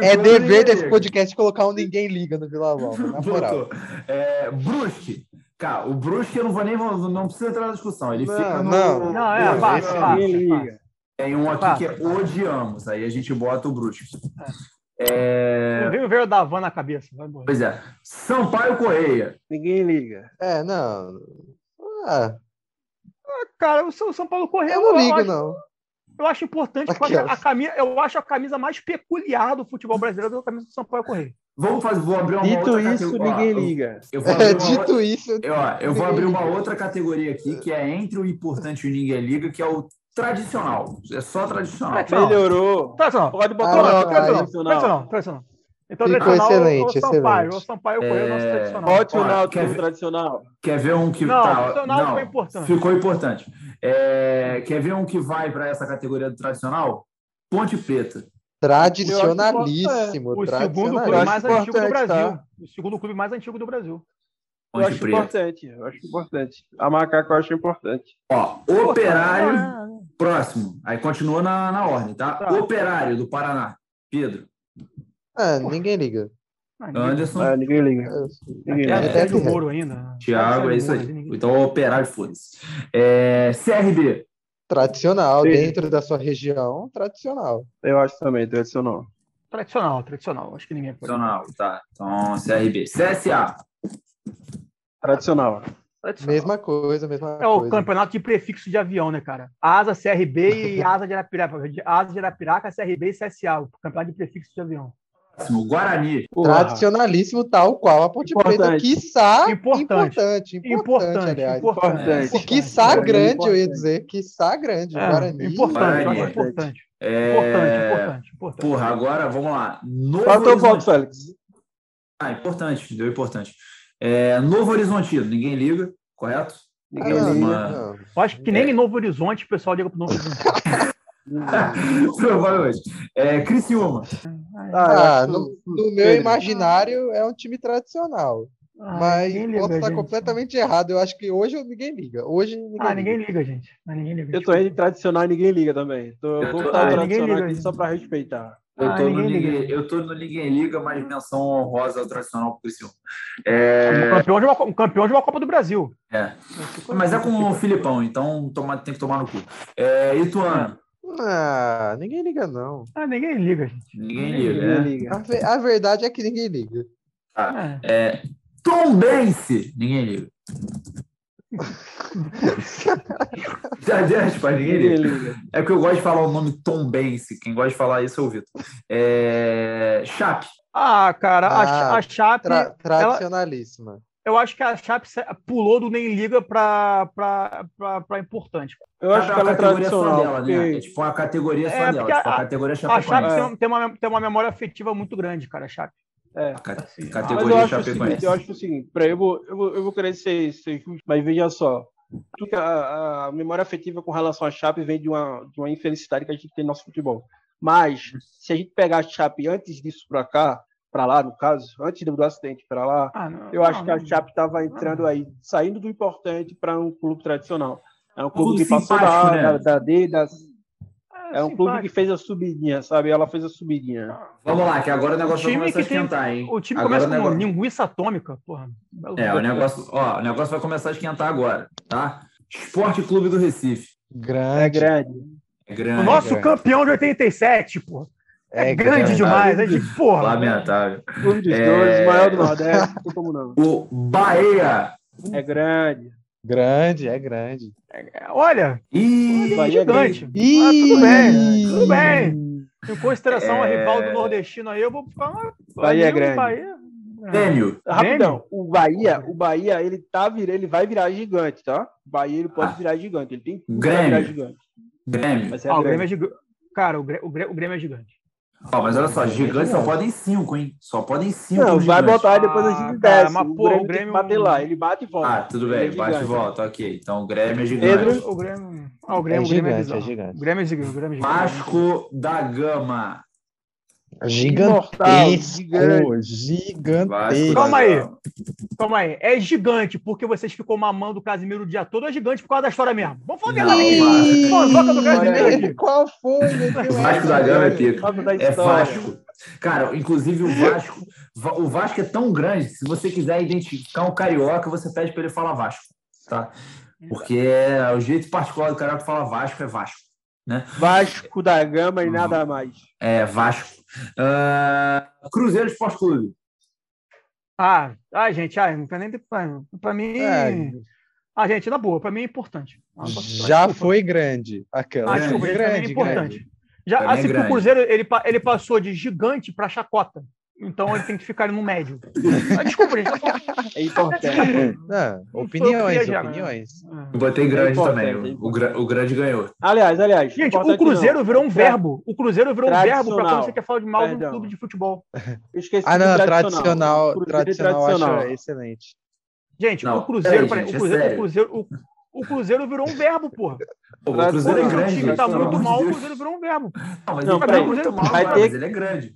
É dever desse podcast colocar um ninguém liga no Vila Nova, na moral. É, Brusque. Cara, o Brusque eu não vou nem. Não precisa entrar na discussão. Ele não, fica no. Não, não é, fácil, fácil, liga. Tem um aqui que é odiamos, aí a gente bota o Brusque. É. É... Não veio da van na cabeça. Pois é. Sampaio Correia. Ninguém liga. É, não. Ah. ah cara, o São Paulo Correia. Eu não ligo, eu não. eu acho importante, porque a camisa, eu acho a camisa mais peculiar do futebol brasileiro é a camisa do São Paulo Correia. Vamos fazer, vou abrir uma Dito outra isso, categoria. ninguém liga. Eu, eu é, dito outra... isso. Eu, eu vou abrir uma outra categoria aqui, que é entre o importante e o ninguém liga, que é o tradicional. É só tradicional. Melhorou. Tradicional. Pode botar ah, tradicional. Tradicional. Tradicional. Então, Ficou tradicional, excelente, o Sampaio, excelente. o Sampaio Correia é o nosso tradicional. Ótimo Olha, Náutico quer como ver- tradicional. Quer ver um que Não, tá- o tradicional foi importante. Ficou importante. É, quer ver um que vai para essa categoria do tradicional? Ponte Preta. Tradicionalíssimo. O segundo clube tradicionalíssimo. mais antigo do importante, Brasil. tá? O segundo clube mais antigo do Brasil. Eu Ponte acho Preta. importante. Eu acho importante. A macaco eu acho importante. Ó, Operário, Ah, próximo. Aí continua na, na ordem, tá? Tá. Operário do Paraná. Pedro. Ah, ninguém liga. Anderson. Ah, ninguém liga. Eu- Ninguém É, liga. É, é. Moro ainda. Sérgio é isso aí. Então, Operário, foda-se. É, CRB. Tradicional, Sim. dentro da sua região, tradicional. Eu acho também, tradicional. Tradicional, tradicional. Acho que ninguém pode. Tradicional, tá. Então, CRB. CSA. Tradicional. Mesma coisa, mesma É o coisa. campeonato de prefixo de avião, né, cara? Asa, CRB e Asa de Arapiraca. Asa de Arapiraca, CRB e CSA. O campeonato de prefixo de avião. Próximo, Guarani. Tradicionalíssimo, tal qual a Ponte Preta. Importante. Quiçá Importante. importante. Importante, Importante, aliás. importante. Importante. importante. Quiçá grande, eu ia importante. dizer. Quiçá grande. É, Guarani. importante, Guarani. importante. É, Importante, importante, importante. Porra, agora vamos lá. Novo Qual é o Félix? Ah, importante, deu importante. É, Novo Horizontino, ninguém liga, correto? Ninguém liga. uma-. Eu acho que nem em Novo Horizonte o pessoal liga pro Novo Horizonte. Provavelmente. É, Criciúma. Ah, Ah, no, no meu imaginário é um time tradicional. Ah, mas posso estar gente. completamente errado. Eu acho que hoje ninguém liga. Hoje ninguém Ah, liga. ninguém liga, gente. Ah, ninguém liga. Eu tô entre tradicional e ninguém liga também. Tô, Eu vou tô- ah, tradicional liga, aqui gente. só pra respeitar. Eu Ah, tô, no ninguém ninguém, liga. eu tô no Ninguém Liga, mas menção honrosa ao tradicional pro Criciúma. É, Um campeão, de uma, um campeão de uma Copa do Brasil. é. Mas é com o Filipão, então toma, tem que tomar no cu. É, Ituano, Ah, ninguém liga, não. Ah, ninguém liga, gente. ninguém liga, Ninguém né? liga. A, ve- a verdade é que ninguém liga. É. É, Tombense, ninguém liga. A ninguém liga. liga. É porque eu gosto de falar o nome Tombense. Quem gosta de falar isso é o Vitor. É, Chape. Ah, cara, a, Ah, a Chape, Tra- tradicionalíssima. eu acho que a Chape pulou do nem liga pra importante. Eu acho Cada que ela é categoria só tradicional. dela, né? É tipo uma categoria só É, dela. Tipo, a, a- categoria A Chapecoense. Chape É. tem, tem uma, tem uma memória afetiva muito grande, cara, a Chape. É. A ca- Assim, Mas categoria eu acho, seguinte, eu acho o seguinte, peraí, eu vou, eu vou, eu vou querer ser, ser justo, mas veja só. A, a memória afetiva com relação à Chape vem de uma, de uma infelicidade que a gente tem no nosso futebol. Mas, se a gente pegar a Chape antes disso pra cá, pra lá, no caso, antes do, do acidente pra lá, Ah, não, eu acho não, que a não. Chape estava entrando aí, saindo do importante para um clube tradicional. É um clube Clube que passou da, né? da, da D, das, é um clube que fez a subidinha, sabe? Ela fez a subidinha. Vamos lá, que agora o negócio vai time começar a que tem- esquentar, hein? O time Agora começa o com negócio... linguiça atômica, porra. É, o negócio, ó, o negócio vai começar a esquentar agora, tá? Esporte Clube do Recife. Grande. É grande. É grande. O nosso grande. campeão de 87, porra. É, É grande grande. demais. A gente, porra. Lamentável. Clube dos É. dois, maior do Nordeste, não tem como não. O Bahia. É grande. Grande, é grande. Olha, Ih, Bahia é gigante. Ih! Ah, tudo bem, tudo bem. Em consideração a É. rival do nordestino aí, eu vou ficar. Bahia é grande. Bahia. Grêmio. Rapidão, o Bahia, o Bahia, ele tá vir, ele vai virar gigante, tá? O Bahia ele pode Ah. virar gigante, ele tem Grêmio. virar gigante. Grêmio. Vai ser Ah, o Grêmio é grande. gigante. Cara, o Grê- o Grê- o Grêmio é gigante. Ó, mas olha só, gigantes só podem cinco, hein? Só podem cinco. Não, vai gigantes. botar aí depois a Ah, gente cara, desce. mas, o pô, Grêmio, o tem Grêmio- que bater lá, ele bate e volta. Ah, tudo bem, é bate e gigante. volta, ok. Então o Grêmio é gigante. Pedro? O Grêmio. Ah, o É Grêmio, o Grêmio é gigante, é gigante. O Grêmio é gigante. O Grêmio é gigante. Vasco da Gama. Imortal, Gigantesco, gigantesco. da Calma aí. Calma aí. É gigante porque vocês ficou mamando o Casimiro o dia todo ou é gigante por causa da história mesmo? Vamos falar a Não, verdade Vasco. aqui. Fofoca do Casimiro. Qual foi? Vasco da Gama é pica. Da É. Vasco. Cara, inclusive o Vasco, Va- o Vasco é tão grande, se você quiser identificar um carioca, você pede para ele falar Vasco, tá? Porque é o jeito particular do carioca falar Vasco é Vasco, né? Vasco da Gama e nada mais. É Vasco. Ah, Cruzeiro Esporte Clube. Ah, ah, gente, ah, não nem pra, pra mim. É, Ah, gente, na boa, pra mim é importante. Ah, já desculpa. foi grande. Aquela. Ah, desculpa, gente, pra mim é grande, importante. grande. Já, é assim, que o grande. Cruzeiro ele, ele passou de gigante para chacota. Então ele tem que ficar no médio. Ah, desculpa, gente. É importante. Não, Não opiniões, o né? opiniões. Eu botei grande importante, também. é O, o, o grande ganhou. Aliás, aliás. Gente, o Cruzeiro não. virou um verbo. O Cruzeiro virou um verbo para quando você quer falar de mal do Perdão. clube de futebol. Eu esqueci Ah, de não, tradicional, Cruzeiro tradicional, tradicional. acho excelente. Gente, Não, o Cruzeiro, peraí, gente, o é Cruzeiro, sério. o Cruzeiro, o, o Cruzeiro virou um verbo, porra. O Cruzeiro é Quando o grande. time tá pelo muito de mal, o. Cruzeiro virou um verbo. Não, mas Não, ele tá muito mal, vai cara, ter- mas ele é grande.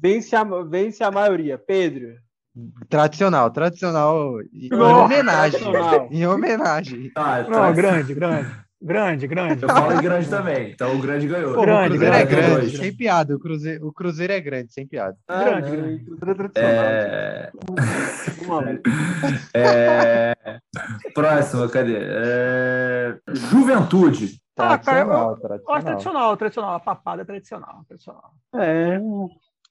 Vence a, vence a maioria. Pedro. Tradicional, tradicional. Em Não. homenagem. Tradicional. Em homenagem. Tá, Não, tá. grande, grande. Grande, grande. Eu falo em grande também. Então o grande ganhou. Pô, Grande, o Cruzeiro é grande, grande, grande. sem piada. O Cruzeiro, o Cruzeiro é grande, sem piada. Ah, Grande, não, grande. Cruzeiro é tradicional. É... É, Próximo, cadê? É, Juventude. Ah, cara, eu- Tradicional, Eu tradicional. tradicional, tradicional. A papada é tradicional, tradicional. É,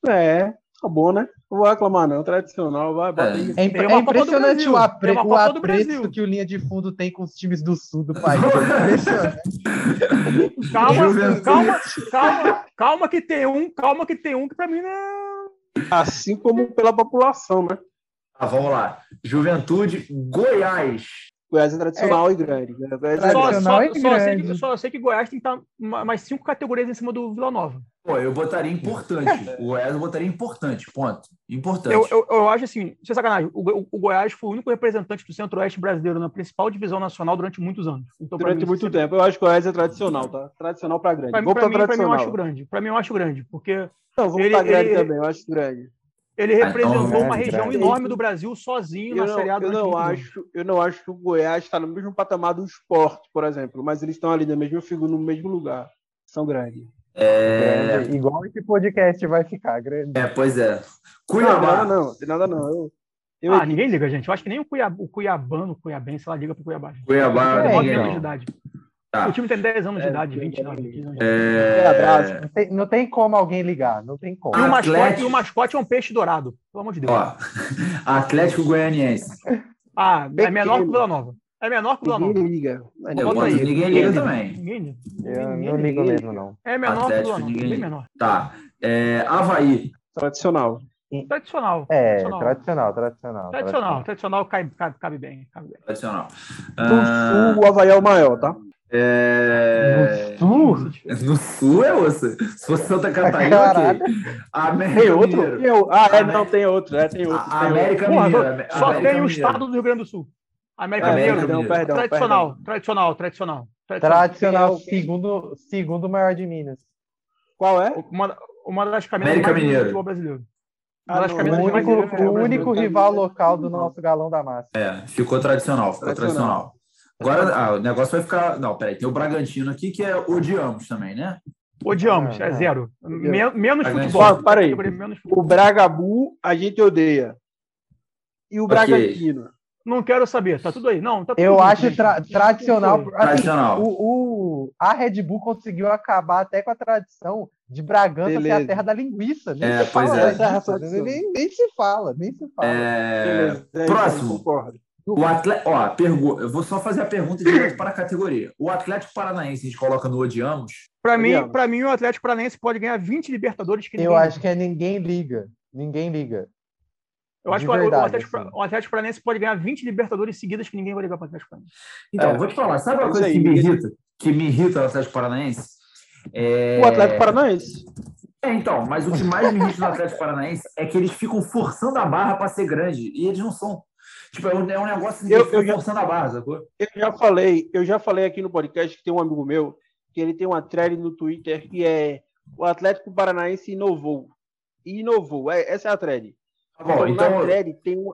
é, tá bom, né? Não vou reclamar, não. Tradicional, vai, É. É, é impressionante Brasil, o, apre, o apreço que o Linha de Fundo tem com os times do sul do país. É impressionante. Calma, calma, calma, calma que tem um, calma que tem um que pra mim não é... Assim como pela população, né? Ah, vamos lá. Juventude, Goiás. Goiás é tradicional e grande. né? Goiás é Só, grande. só, e só, sei que, grande. só sei que Goiás tem que estar ma- mais cinco categorias em cima do Vila Nova. Pô, eu botaria importante. O Goiás eu botaria importante, ponto. Importante. Eu, eu, eu acho assim, sem sacanagem, o, o Goiás foi o único representante do Centro-Oeste brasileiro na principal divisão nacional durante muitos anos. Então, Durante mim, muito tempo. Eu acho que o Goiás é tradicional, tá? Tradicional pra grande. Pra, mim- pra mim, pra mim, eu acho grande. Pra mim, eu acho grande, porque Não, vou Ele- pra grande ele- também, eu acho grande. Ele representou uma região grande. enorme do Brasil sozinho Eu na não, Série A eu, não acho, eu não acho que o Goiás está no mesmo patamar do esporte, por exemplo, mas eles estão ali na mesma figura, no mesmo lugar. São grandes. É... Grande, Igual esse podcast vai ficar grande. é, pois é. Não, Cuiabá. nada não, tem nada não. Eu, eu Ah, ninguém liga, gente. Eu acho que nem o, Cuiab, o Cuiabano, o Cuiabense, ela liga pro Cuiabá. gente. Cuiabá, É, 9 ninguém. idade. Tá. O time tem 10 anos de É, idade, é, 29, 15 anos de idade. É, abraço. É... Não tem, não tem como alguém ligar, não tem como. E o, mascote, Atlético. e o mascote é um peixe dourado. Pelo amor de Deus. Ó, Atlético Goianiense. ah, é menor que o Vila Nova. É menor que o Vila Nova. Ninguém liga. Eu boto aí. ninguém liga também. Ninguém liga. Eu Ninguém não liga. ligo mesmo, não. É menor que o Atlético, Vila Nova. ninguém Bem liga. menor. Tá. É, Havaí. Tradicional. Tradicional. É, Tradicional. tradicional, tradicional. Tradicional. Tradicional cabe, cabe, cabe bem. Cabe bem. Tradicional. Do Ah, sul, o Havaí é o maior, tá? É... Sul? No sul é osso. Se fosse Santa Catarina, Caralho. ok. América Tem outro? Mineiro. Tem o- Ah, é, não, tem outro. É, tem outro. A- tem América Porra, Mineiro. só- Amé- Só América tem o Mineiro. estado do Rio Grande do Sul. América, América Mineiro. Mineiro. Perdão, perdão, tradicional, perdão. tradicional, tradicional, tradicional. Tradicional, segundo, segundo maior de Minas. Qual é? Uma, uma das camisas América mais lindas do Mineiro. futebol brasileiro. Ah, não, O único, do o único rival local do nosso galão da massa. É, ficou tradicional, ficou tradicional. Tradicional. Agora, ah, o negócio vai ficar. Não, peraí, tem o Bragantino aqui que é odiamos também, né? Odiamos, Ah, é ah. zero. Men- menos Bragantino. futebol. Ó, para aí. Categoria menos futebol. O Bragabu a gente odeia. E o Ok. Bragantino. Não quero saber, tá tudo aí. Não, tá tudo Eu acho tra- tradicional. Assim, Tradicional. o, o- a Red Bull conseguiu acabar até com a tradição de Bragança ser a Beleza. terra da linguiça. Nem É, se pois fala é. nem, nem se fala, nem se fala. É, Beleza, é próximo. O Atlético. Ó, pergu... eu vou só fazer a pergunta direto para a categoria. O Atlético Paranaense a gente coloca no odiamos. Pra mim, pra mim, o Atlético Paranaense pode ganhar 20 Libertadores que Eu acho que é ninguém liga. Ninguém liga. Eu acho De que o- verdade, o, Atlético, assim. o Atlético Paranaense pode ganhar 20 Libertadores seguidas que ninguém vai ligar para o Atlético Paranaense. Então, É. vou te falar, sabe uma É coisa isso que aí. me irrita? Que me irrita no Atlético Paranaense? É... O Atlético Paranaense. É, então, mas o que mais me irrita no Atlético Paranaense é que eles ficam forçando a barra para ser grande. E eles não são. Tipo, é um, é um negócio que Eu- eu já- forçando a barra, sacou? Eu já falei, eu já falei aqui no podcast que tem um amigo meu que ele tem uma thread no Twitter que é o Atlético Paranaense inovou. Inovou. É, essa é a thread. Tá bom, na então. thread tem, um-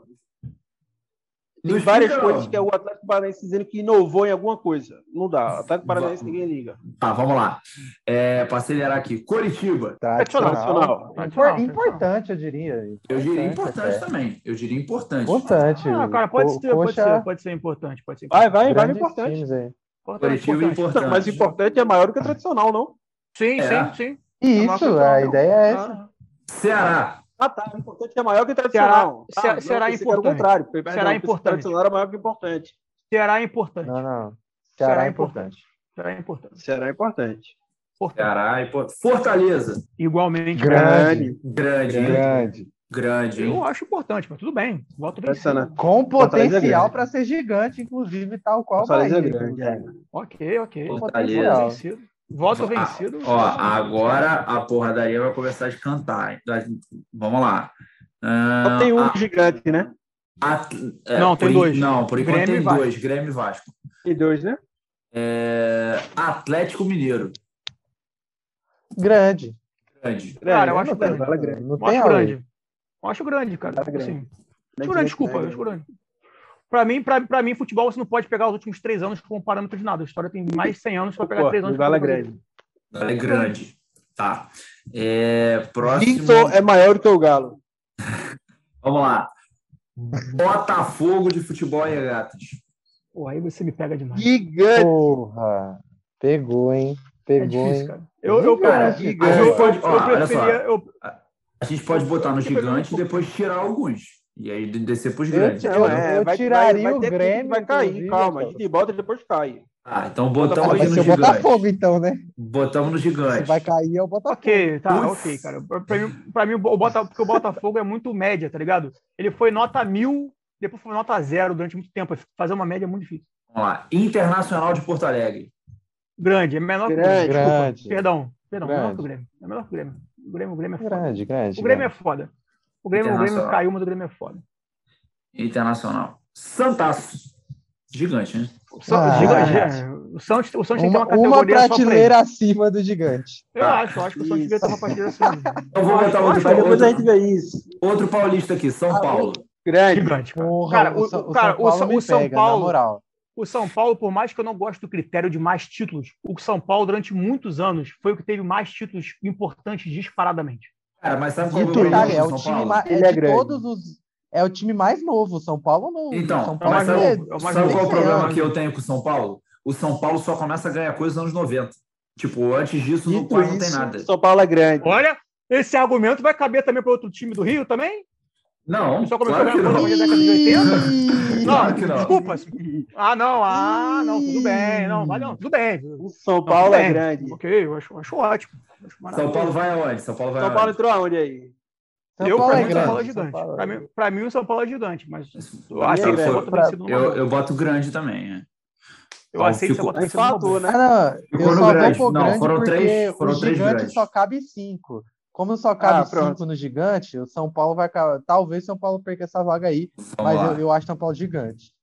tem não várias explica, coisas que é o Atlético Paranaense dizendo que inovou em alguma coisa. Não dá. O Atlético Paranaense ninguém liga. Tá, vamos lá. É, para acelerar aqui. Coritiba. Tradicional. Tradicional. Tradicional, Impor- importante, eu diria. Eu diria Importante até. também. Eu diria importante. Importante. Ah, cara, pode Co- ser, pode coxa, ser, pode ser importante, pode ser Vai, importante. vai, vai grandes importante. aí. Importante, Coritiba importante. importante. Mas importante é maior do que tradicional, não? Sim, É. sim, sim. Isso, Não, a não. ideia é essa. Ah, Ceará. Ah, tá. Importante é maior que tradicional. Ceará- Ce- Ceará não, é o importante. contrário. Perdão, é que importante. Tradicional era maior que importante. Ceará é importante. Não, não. Ceará Ceará é é importante. Ceará é importante. Ceará é importante. importante. Ceará. e, pô, Fortaleza. Igualmente. Grande. Grande. hein? Grande. Grande, hein? Eu acho importante, mas tudo bem. Voto. Né? Com Fortaleza é potencial grande. para ser gigante, inclusive, tal qual o Fortaleza é Bahia. grande, é. Ok, ok. Fortaleza. Voto vencido. Vencido. Ó, agora a porradaria vai começar de cantar. Vamos lá. Ah, Só tem um a- gigante, né? a- é, Não, tem dois. Não, por enquanto Grêmio e tem Vasco. dois, Grêmio e Vasco. Tem dois, né? É, Atlético Mineiro. Grande. Grande. Cara, eu É, acho grande. grande. Não Eu acho grande. Eu acho grande, cara. Grande. Assim, Não é grande, desculpa, não é eu acho grande. Pra mim, pra, pra mim, futebol, você não pode pegar os últimos três anos como parâmetro de nada. A história tem mais de 100 anos, vai pegar Pô, três anos. o Galo é grande. É grande. Tá. É, próximo. Victor é maior que o Galo. Vamos lá. Botafogo de futebol e regatas. Pô, aí você me pega demais. Gigante. Porra. Pegou, hein? É Pegou, difícil, hein? cara. Eu, eu, cara, Gigante. eu, A eu, gente pode- eu só. preferia. Eu, A gente pode botar no gigante e depois tirar alguns. E aí descer para os Eu grandes. Não, eu- é, eu vai, tiraria vai, vai o Grêmio, Vai cair, inclusive, calma. A gente bota e depois cai. Ah, então botamos aqui no gigante. Botafogo, então, né? Botamos no Se gigante. vai cair, é o Botafogo. Ok, tá, ok, cara. Pra mim, pra mim o, Bota, porque o Botafogo é muito média, tá ligado? Ele foi nota mil, depois foi nota zero durante muito tempo. Fazer uma média é muito difícil. Vamos lá. Internacional de Porto Alegre. Grande, é menor que o Grande. Grêmio. Desculpa, Grande. Perdão, perdão, menor Grande. que o Grêmio. É menor que o Grêmio. O Grêmio, o Grêmio é foda. Grande, grande. O Grêmio é grande. foda. O Grêmio, o Grêmio Internacional. caiu, mas o Grêmio é foda. Internacional. Santaço. Gigante, né? Ah. gigante, é. O Santos, o Santos tem que ter Uma, uma uma categoria só pra ele. prateleira acima do gigante. Eu acho, eu acho que o Santos devia ter uma prateleira assim. Eu vou botar outro, acho Mas depois a gente outro, vê isso. outro paulista aqui, São Ah, Paulo. Grande. Gigante, cara. Porra, Cara, o, o- Sa- o- São Paulo o São pega, Paulo-. O São Paulo, por mais que eu não goste do critério de mais títulos, o São Paulo, durante muitos anos, foi o que teve mais títulos importantes disparadamente. Cara, mas sabe qual é o problema detalhe, é o time mais. É Ele é todos os. É o time mais novo. O São Paulo não. Então, São é o Paulo mais é- novo, é Sabe qual é o problema que eu tenho com o São Paulo? O São Paulo só começa a ganhar coisa nos anos 90. Tipo, antes disso, no quase não tem nada. São Paulo é grande. Olha, esse argumento vai caber também para outro time do Rio também? Não, Só começou claro a ganhar não. coisa na década de 80? Ih, Não, Claro não. desculpa. Ah, não, ah, não, tudo bem. Não, não, tudo bem. O São Não, Paulo tudo é grande. Ok, eu acho, acho ótimo. São. Paulo vai aonde? São Paulo vai São Paulo aonde? entrou aonde aí? São eu, Paulo pra é mim, o São Paulo é grande, gigante. Paulo é Pra mim, grande. pra mim, o São Paulo é gigante, mas eu mim aceito é grande. voto Pra- Eu, eu boto grande também. é. Eu aceito ser Ficou- fatou, momento. né? Ah, não. Eu no só grande. vou pôr Não, grande foram porque três- foram o três gigante grandes. só cabe cinco. Como só cabe Ah, pronto. cinco no gigante, o São Paulo vai. Talvez São Paulo perca essa vaga aí. Vamos mas eu, eu acho São Paulo gigante.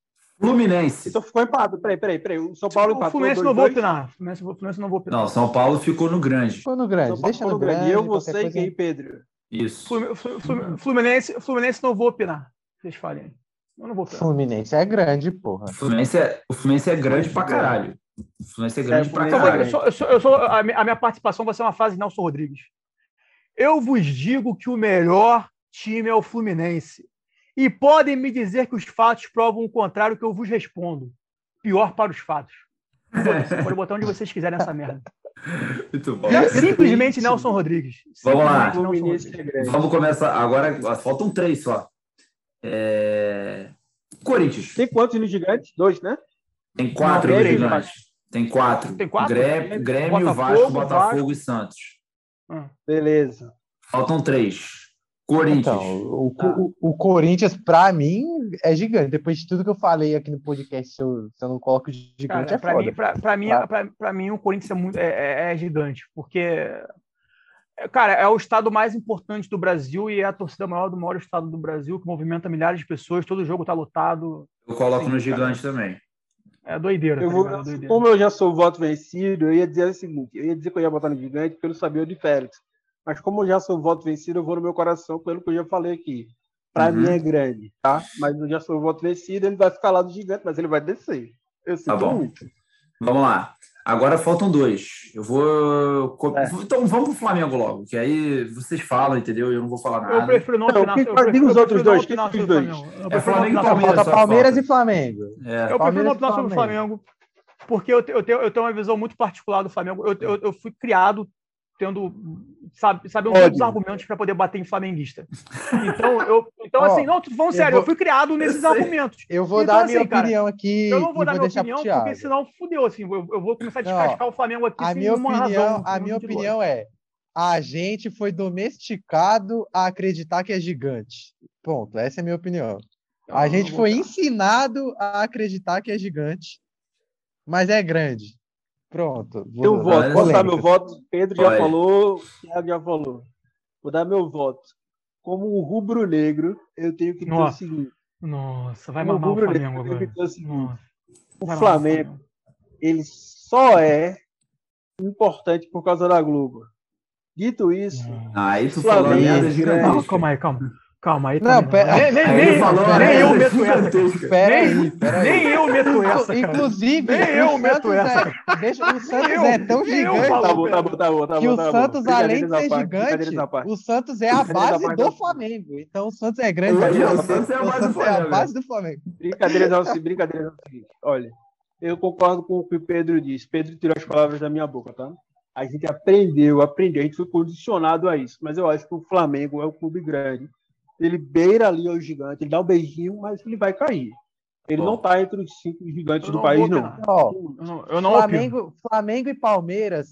Fluminense. Então ficou empate. Peraí, peraí, peraí. O São Paulo O empatou. Fluminense 2-2. não vou opinar. O Fluminense, o Fluminense não vou opinar. Não, São Paulo ficou no grande. Ficou no grande. Deixa no grande. grande. Eu, você e quem, Pedro? Isso. Flumin- Flu- Flu- Fluminense, Fluminense não vou opinar. Vocês falem. Eu não vou opinar. Fluminense é grande, porra. O Fluminense é, o Fluminense é grande pra caralho. O Fluminense é grande É, pra o Eu, vou- eu caralho. sou- eu sou- eu sou- a, mi- a minha participação vai ser uma fase de Nelson Rodrigues. Eu vos digo que o melhor time é o Fluminense. E podem me dizer que os fatos provam o contrário, que eu vos respondo. Pior para os fatos. Pode botar onde vocês quiserem nessa merda. Muito bom. Simplesmente Nelson Rodrigues. Vamos lá. Rodrigues. Vamos começar. Agora faltam três só. É... Corinthians. Tem quantos no gigante? Dois, né? Tem quatro Não, no três, gigante. Tem quatro. Tem quatro? Grêmio, Grêmio Botafogo, Vasco, Botafogo Vasco. e Santos. Beleza. Faltam três. Corinthians. Então, o, Tá. o, o Corinthians, pra mim, é gigante. Depois de tudo que eu falei aqui no podcast, se eu, se eu não coloco gigante, Cara, é pra, foda. mim, pra, pra, mim, Tá. pra, pra mim, o Corinthians é, muito, é, é- é gigante, porque, é, cara, é o estado mais importante do Brasil e é a torcida maior do maior estado do Brasil, que movimenta milhares de pessoas, todo jogo tá lotado. Eu coloco Sim, no gigante também. É doideira. Eu tá vou? É doideira. como eu já sou voto vencido, eu ia dizer o seguinte: eu ia dizer que eu ia botar no gigante porque eu não sabia o de Félix. Mas como eu já sou voto vencido, eu vou no meu coração pelo que eu já falei aqui. Pra Uhum. mim é grande, tá? Mas eu já sou voto vencido, ele vai ficar lá do gigante, mas ele vai descer. Eu sinto Tá bom. muito. Vamos lá. Agora faltam dois. Eu vou. É. Então vamos pro Flamengo logo, que aí vocês falam, entendeu? Eu não vou falar Eu nada. prefiro não opinar. quem- eu prefiro- diga os eu outros dois, quem os. Eu É Flamengo e Palmeiras. Falta Palmeiras e Flamengo. É. Eu prefiro não opinar sobre o Flamengo. Porque eu, eu, tenho, eu tenho uma visão muito particular do Flamengo. Eu, eu, eu fui criado tendo, sabe, sabe Ódio. todos os argumentos para poder bater em flamenguista. Então, eu, então assim, não, tô falando eu sério, vou- eu fui criado nesses sei. argumentos. Eu vou Então, dar a assim, minha cara, opinião aqui Eu não vou dar vou minha opinião, porque senão fudeu, assim, eu, eu vou começar a Não, descascar o Flamengo aqui A sem minha nenhuma opinião, razão. a minha motivo. opinião é: a gente foi domesticado a acreditar que é gigante. Ponto. Essa é a minha opinião. A gente foi ensinado a acreditar que é gigante, mas é grande. Pronto. Eu voto. Posso dar meu voto? Pedro já falou, Thiago já falou. Vou dar meu voto. Como um rubro-negro, eu tenho que ter Nossa. o seguinte. Nossa, vai mamar o Flamengo agora. O Flamengo, ele só é importante por causa da Globo. Dito isso, Aí tu Flamengo, falou merda grande. gigante. Calma aí, calma. Calma aí. Pera- Nem, nem, Aí ele nem, falou nem eu meto essa. Pera Nem- aí, pera aí. Nem eu meto essa, cara. Inclusive, Nem o eu meto Santos essa. é, deixa, o Santos eu- é tão gigante tá bom, tá bom, tá bom, tá que bom. o tá bom. Santos, além de ser parte, gigante, o Santos é a base parte, do. Flamengo. Então o Santos é grande. Mas o Santos é a base do Santos é a Flamengo, base do Flamengo. Brincadeiras ao, se- brincadeiras ao seguinte. Olha, eu concordo com o que o Pedro disse. Pedro tirou as palavras da minha boca, tá? A gente aprendeu, aprendeu, a gente foi condicionado a isso. Mas eu acho que o Flamengo é o clube grande. Ele beira ali o gigante, ele dá um beijinho, mas ele vai cair. Ele Bom. não tá entre os cinco gigantes Eu do país, vou não. Ó, Eu não, eu não opino. Flamengo, Flamengo e Palmeiras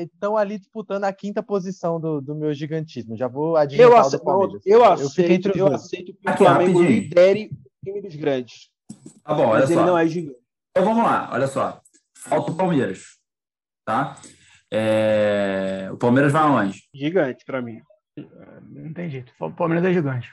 estão ali disputando a quinta posição do, do meu gigantismo. Já vou Eu, adiantar o do ace- Palmeiras. eu fico aceito, entre os eu dois. aceito que o Flamengo rapidinho. lidere o time dos grandes. Tá bom, olha Mas ele só. não é gigante. Então vamos lá, olha só. Falta o Palmeiras. Tá? É, O Palmeiras vai aonde? Gigante pra mim. Não tem jeito. O Palmeiras é gigante.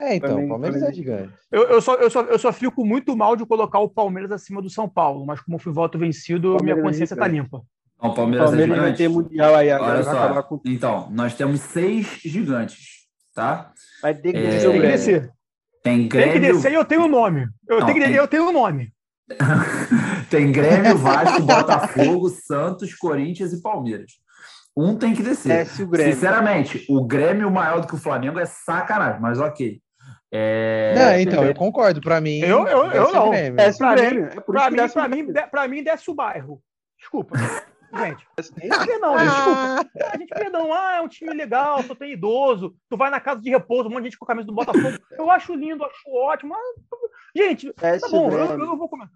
É, então, o Palmeiras é gigante. Eu, eu, só, eu, só, eu só fico muito mal de colocar o Palmeiras acima do São Paulo, mas como fui voto vencido, minha Palmeiras é consciência tá gigante. limpa. Então, o O Palmeiras, Palmeiras é vai gigante. ter mundial aí agora. Olha só. com Então, nós temos seis gigantes, tá? Vai ter que É, descer Tem que Grêmio. descer. Tem Tem que Grêmio, descer e eu tenho o nome. Eu, Não, tenho, que, tem- eu tenho o nome. tem Grêmio, Vasco, Botafogo, Santos, Corinthians e Palmeiras. Um tem que descer. Desce o Grêmio. Sinceramente, o Grêmio maior do que o Flamengo é sacanagem, mas ok. É, não, então, eu concordo. Pra mim, Eu- eu- eu o não. Grêmio. Desce o Pra Grêmio. É por Pra mim, desce o pra, Grêmio. mim, de- pra mim, desce o bairro. Desculpa. Gente, perdão, desculpa. Ah, A gente, perdão, ah, é um time legal, só tem idoso, tu vai na casa de repouso, um monte de gente com a camisa do Botafogo. Eu acho lindo, acho ótimo. mas, gente, tá o bom, eu, Grêmio. eu não vou comer.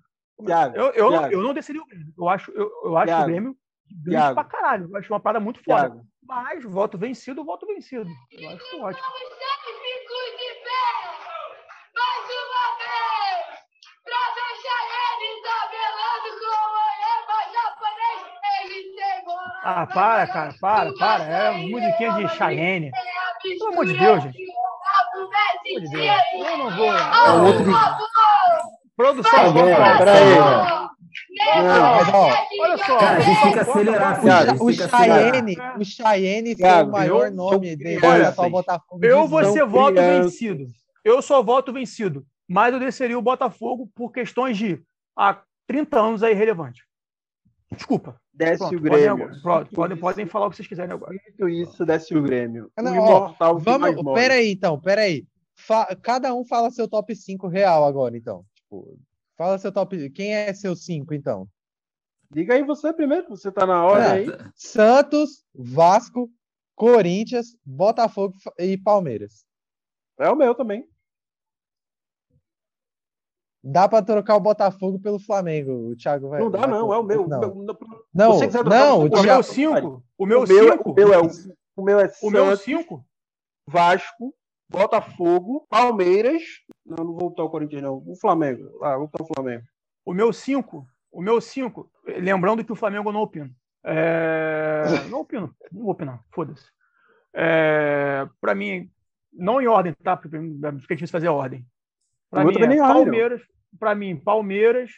Thiago, Eu, eu, Thiago. eu não desceria o Grêmio. Eu acho, eu, eu acho o Grêmio grande Thiago. pra caralho. Eu acho uma parada muito foda. Thiago, Mas voto vencido, voto vencido. Eu acho ótimo. Fico de pé, mais uma vez, pra deixar ele tabelando com o olhar japonês. Ele chegou. Ah, para, cara, para, para. É musiquinha de Cheyenne. Pelo amor de Deus, gente. Pelo amor de Deus. Eu não vou. É outro Produção, vamos lá. peraí. Não, mas, ó, Olha só. Cara, a gente tem que acelerar, O, filho. A Cha- gente o. Cheyenne, o Cheyenne ser Thiago, o maior eu nome dele, olha só o Botafogo. Eu ser voto vencido. Eu sou voto vencido. Mas eu desceria o Botafogo por questões de há 30 anos é irrelevante. Desculpa. desce Pronto, o podem, Grêmio. Pronto, podem, podem falar o que vocês quiserem agora. Dito isso, desce o Grêmio. Não, o ó, imortal Vamos, peraí, então, peraí. Fa- cada um fala seu top 5 real agora, então. Tipo, fala seu top. Quem é seu 5, então? Diga aí você primeiro, você tá na hora É. aí. Santos, Vasco, Corinthians, Botafogo e Palmeiras. É o meu também. Dá pra trocar o Botafogo pelo Flamengo. O Thiago vai. Não dá, vai- não, é o meu. Não, O meu- não, Você quiser não o o meu Thiago. 5, o O meu meu, 5, o meu é o, o meu é o meu Santos, 5, Vasco, Botafogo, Palmeiras. Não, não vou botar o Corinthians, não. O Flamengo. Ah, vou botar o Flamengo. o meu 5, o meu 5, lembrando que o Flamengo não opino. É, não opino, não vou opinar, foda-se. É, para mim, não em ordem, tá? Porque fica difícil fazer a ordem. Meu mim, é nem ordem, não. Palmeiras, para mim, Palmeiras,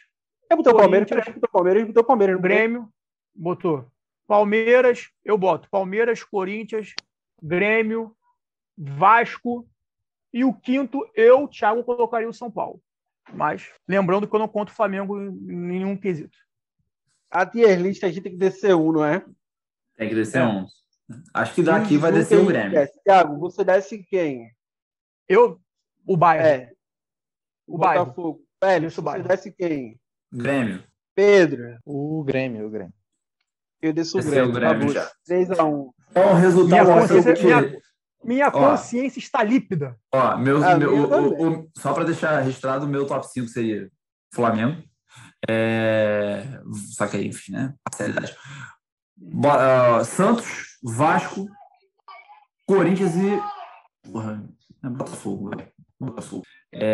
botei o Palmeiras, botou o Palmeiras, botou Palmeiras. botou? Grêmio, botou. Palmeiras, eu boto. Palmeiras, Corinthians, Grêmio, Vasco. E o quinto, eu, Thiago, colocaria o São Paulo. Mas lembrando que eu não conto o Flamengo em nenhum quesito. A tier list a gente tem que descer um, não é? Tem que descer É. um. Acho que daqui vai Não descer o Grêmio. desce. Thiago, você desce quem? Eu, o Bayern. É. O Bayern. Botafogo. Velho, Isso, o você Bayern. desce quem? Grêmio. Pedro. O Grêmio, o Grêmio. Eu desço o Desceu o Grêmio. Grêmio já. 3x1. Então, o resultado vai o consciência? Minha, Ó. consciência está límpida. Ó, meu, A meu- o- o- o- só para deixar registrado, o meu top 5 seria Flamengo. É... Só que aí, enfim, né? Seriedade. Bo- ah, Santos, Vasco, Corinthians e. Porra, é Botafogo. Botafogo.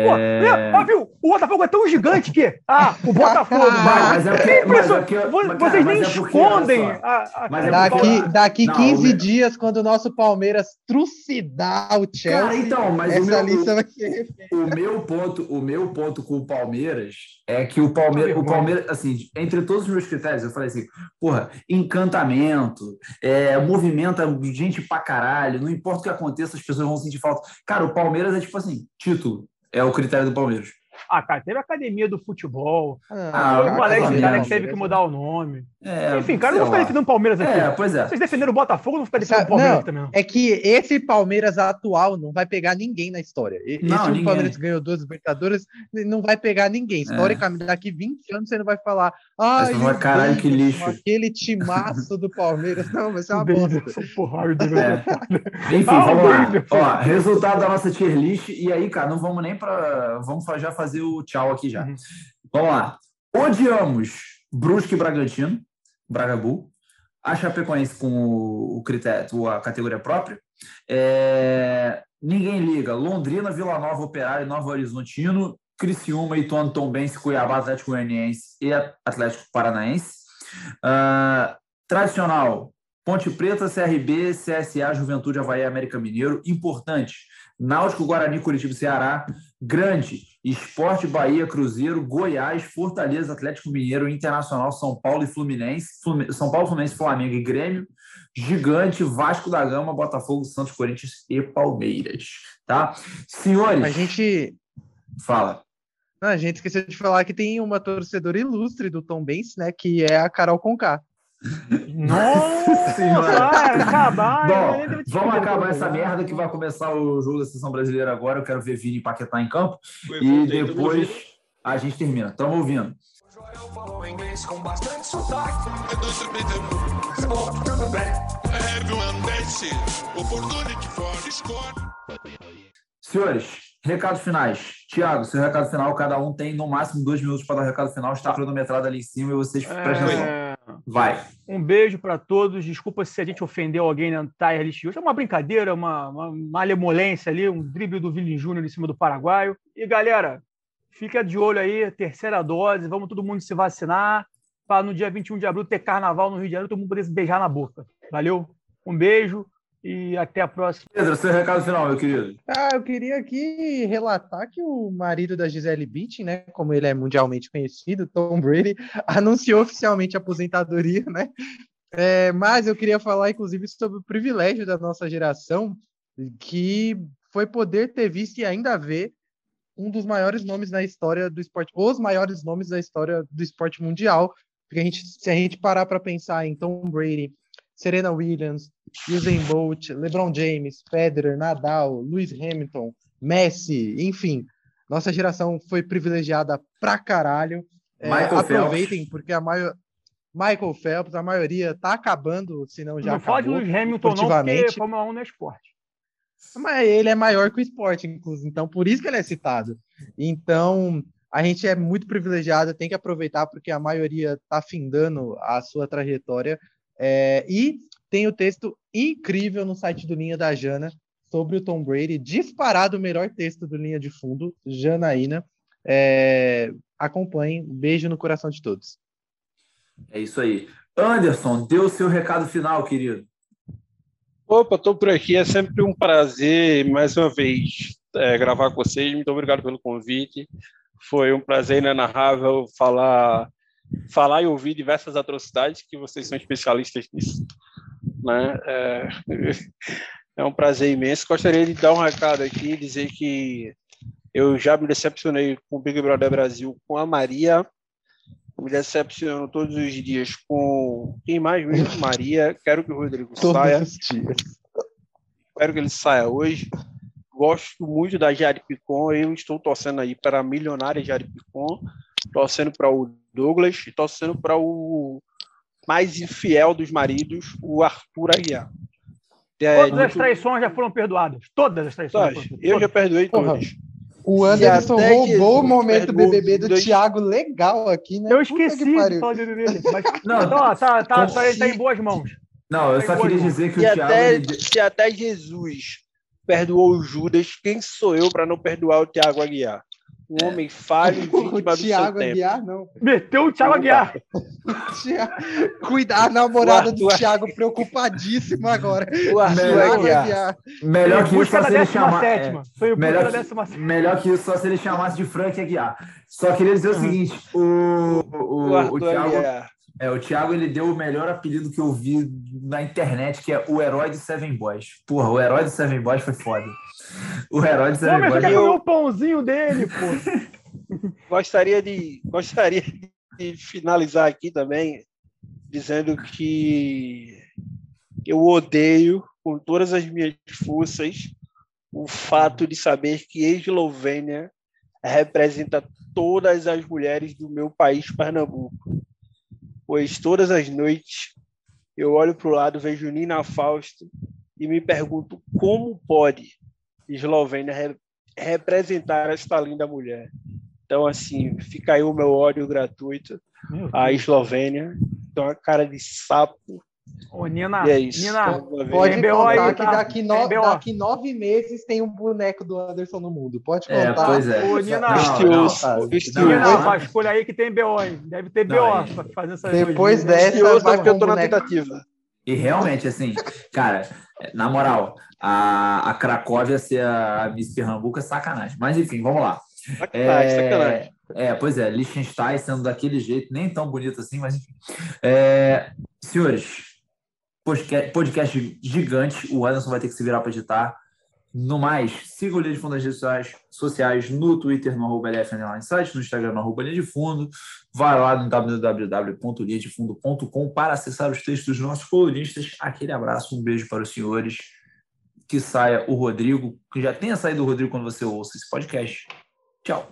Pô, é... ah, viu? O Botafogo é tão gigante que. Ah, o Botafogo. mas, mas é porque, mas é porque, Vocês cara, nem mas é porque, escondem. a- a- Mas é Daqui, porque- daqui Não, 15 o meu- dias, quando o nosso Palmeiras trucidar o Chelsea, Cara, então, mas o essa meu, lista vai ser. o meu ponto, o meu ponto com o Palmeiras é que o Palmeiras, o Palmeiras, assim, entre todos os meus critérios, eu falei assim, porra, encantamento, é, movimenta gente pra caralho, não importa o que aconteça, as pessoas vão sentir falta. Cara, o Palmeiras é tipo assim, título é o critério do Palmeiras. Ah, cara, teve a academia do futebol. Ah, o Alex Alex menos. teve que mudar o nome. É, Enfim, cara, não vou ficar defendendo o Palmeiras aqui. É, pois é. Vocês defenderam o Botafogo, não vou ficar defendendo o Palmeiras não, também. não. É que esse Palmeiras atual não vai pegar ninguém na história. E- Não, esse ninguém. Palmeiras ganhou duas Libertadores não vai pegar ninguém. Historicamente, daqui 20 anos você não vai falar. Ah, vai, caralho, que lixo." Aquele timaço do Palmeiras. Não, vai ser uma O bosta. Porra, o. É. Enfim, Ah, vamos o lá. Ó, resultado da nossa tier list. E aí, cara, não vamos nem para. Vamos já fazer o tchau aqui já. Uhum. Vamos lá. Odiamos Brusque e Bragantino, Bragabu. A Chapecoense com o, o critério, a categoria própria. É, ninguém liga. Londrina, Vila Nova, Operário, Nova Horizontino, Criciúma, Ituano, Tombense, Cuiabá, Atlético Goianiense e Atlético Paranaense. Ah, tradicional, Ponte Preta, CRB, CSA, Juventude, Havaí, América Mineiro. Importante, Náutico, Guarani, Curitiba Ceará. Grande, Esporte, Bahia, Cruzeiro, Goiás, Fortaleza, Atlético Mineiro, Internacional, São Paulo e Fluminense. Flumin- São Paulo, Fluminense, Flamengo e Grêmio. Gigante, Vasco da Gama, Botafogo, Santos, Corinthians e Palmeiras. Tá? Senhores, A gente, fala. não, a gente esqueceu de falar que tem uma torcedora ilustre do Tom Benz, né? Que é a Carol Conká. Nossa, Senhora. vai acabar. Bom, vamos acabar essa merda que vai começar o jogo da seleção brasileira agora. Eu quero ver Vini e Paquetá em campo. E depois a gente termina. Estamos ouvindo. Joel falou inglês com bastante sotaque. Sport, tudo bem. Everyone dances. Opportunity for score. Senhores, recados finais. Tiago, seu recado final, cada um tem no máximo dois minutos para dar o recado final. Está cronometrado ali em cima e vocês prestem atenção. Vai. Um beijo para todos. Desculpa se a gente ofendeu alguém na tier list hoje. É uma brincadeira, uma, uma malemolência ali, um drible do Vili Júnior em cima do paraguaio. E galera, fica de olho aí, terceira dose. Vamos todo mundo se vacinar para no dia 21 de abril ter carnaval no Rio de Janeiro, todo mundo poder se beijar na boca. Valeu? Um beijo e até a próxima. Pedro, seu recado final, meu querido. Ah, eu queria aqui relatar que o marido da Gisele Bündchen, né, como ele é mundialmente conhecido, Tom Brady, anunciou oficialmente a aposentadoria, né? É, mas eu queria falar, inclusive, sobre o privilégio da nossa geração, que foi poder ter visto e ainda ver um dos maiores nomes na história do esporte, os maiores nomes da história do esporte mundial. Porque a gente, se a gente parar para pensar em Tom Brady, Serena Williams, Usain Bolt, LeBron James, Federer, Nadal, Lewis Hamilton, Messi, enfim, nossa geração foi privilegiada pra caralho. É, Michael aproveitem, Phelps. porque a maior Michael Phelps, a maioria tá acabando, se não já não fala de acabou. Lewis Hamilton, não, porque esportivamente. Fórmula 1 não é esporte. Mas ele é maior que o esporte, inclusive, então por isso que ele é citado. Então, a gente é muito privilegiado, tem que aproveitar, porque a maioria está findando a sua trajetória. É, e tem o texto incrível no site do Linha da Jana sobre o Tom Brady, disparado o melhor texto do Linha de Fundo, Janaína. É, acompanhem, beijo no coração de todos. É isso aí. Anderson, dê o seu recado final, querido. Opa, estou por aqui. É sempre um prazer, mais uma vez, é, gravar com vocês. Muito obrigado pelo convite. Foi um prazer inenarrável falar, falar e ouvir diversas atrocidades, que vocês são especialistas nisso. Né? É, é um prazer imenso. Gostaria de dar um recado aqui, dizer que eu já me decepcionei com o Big Brother Brasil, com a Maria. Me decepciono todos os dias com quem mais mesmo? Maria. Quero que o Rodrigo saia. Todos os dias. Espero que ele saia hoje. Gosto muito da Jari Picon. Eu estou torcendo aí para a milionária Jari Picon, torcendo para o Douglas e torcendo para o mais infiel dos maridos, o Arthur Aguiar. É, Todas as muito- traições já foram perdoadas. Todas as traições. Todas. foram Eu já perdoei todas. O Anderson roubou o momento BBB do dois- Thiago legal aqui, né? Eu esqueci de falar de BBB. Mas, Não, então, ó, tá, tá, tá, ele tá se- em boas mãos. Não, eu só Pegou, queria dizer que Se o Thiago. até, ele de- se até Jesus perdoou o Judas, quem sou eu para não perdoar o Thiago Aguiar? Um homem falho e O vítima do seu Thiago tempo. Aguiar, não. Meteu o Thiago Aguiar. Thiago- Cuidar, a namorada do Thiago preocupadíssima agora. O Arthur Melhor Aguiar. Aguiar. Melhor que isso, só se ele 17 chamar. sétima. Foi em busca melhor da que- 17 é, melhor que isso, só se ele chamasse de Frank Aguiar. Só queria dizer o seguinte: o, o, O Thiago. É, o Thiago ele deu o melhor apelido que eu vi na internet, que é o herói de Seven Boys. Porra, o herói de Seven Boys foi foda. O herói de Seven mas eu Boys. quero eu- comer o pãozinho dele, pô. Gostaria de, gostaria de finalizar aqui também dizendo que eu odeio com todas as minhas forças o fato de saber que a Eslovênia representa todas as mulheres do meu país, Pernambuco. Pois todas as noites eu olho para o lado, vejo Nina Fausto e me pergunto como pode Eslovênia re- representar esta linda mulher. Então, assim, fica aí o meu ódio gratuito à Eslovênia. Então, a cara de sapo. Ô, Nina, E é isso. Nina. Pode BO contar que tá? daqui, no- daqui nove meses tem um boneco do Anderson no mundo. Pode É, contar. pois é. Ô, Nina, Não, Nina, vasculha aí que tem BO, hein? Deve ter BO é. pra fazer essa Depois dessa- vai é porque eu tô na tentativa. E realmente, assim, cara, na moral, a, a Cracóvia ser a Miss Pernambuco é sacanagem. Mas enfim, vamos lá. Sacanagem, sacanagem. É, pois é, Liechtenstein sendo daquele jeito, nem tão bonito assim, mas enfim. É, senhores, podcast, gigante, o Anderson vai ter que se virar para editar. No mais, siga o Linha de Fundo nas redes sociais, sociais, no Twitter, no arroba no Instagram, no arroba Linha de Fundo. Vai lá no www.linhadefundo.com para acessar os textos dos nossos colunistas. Aquele abraço, um beijo para os senhores. Que saia o Rodrigo, que já tenha saído o Rodrigo quando você ouça esse podcast. Tchau.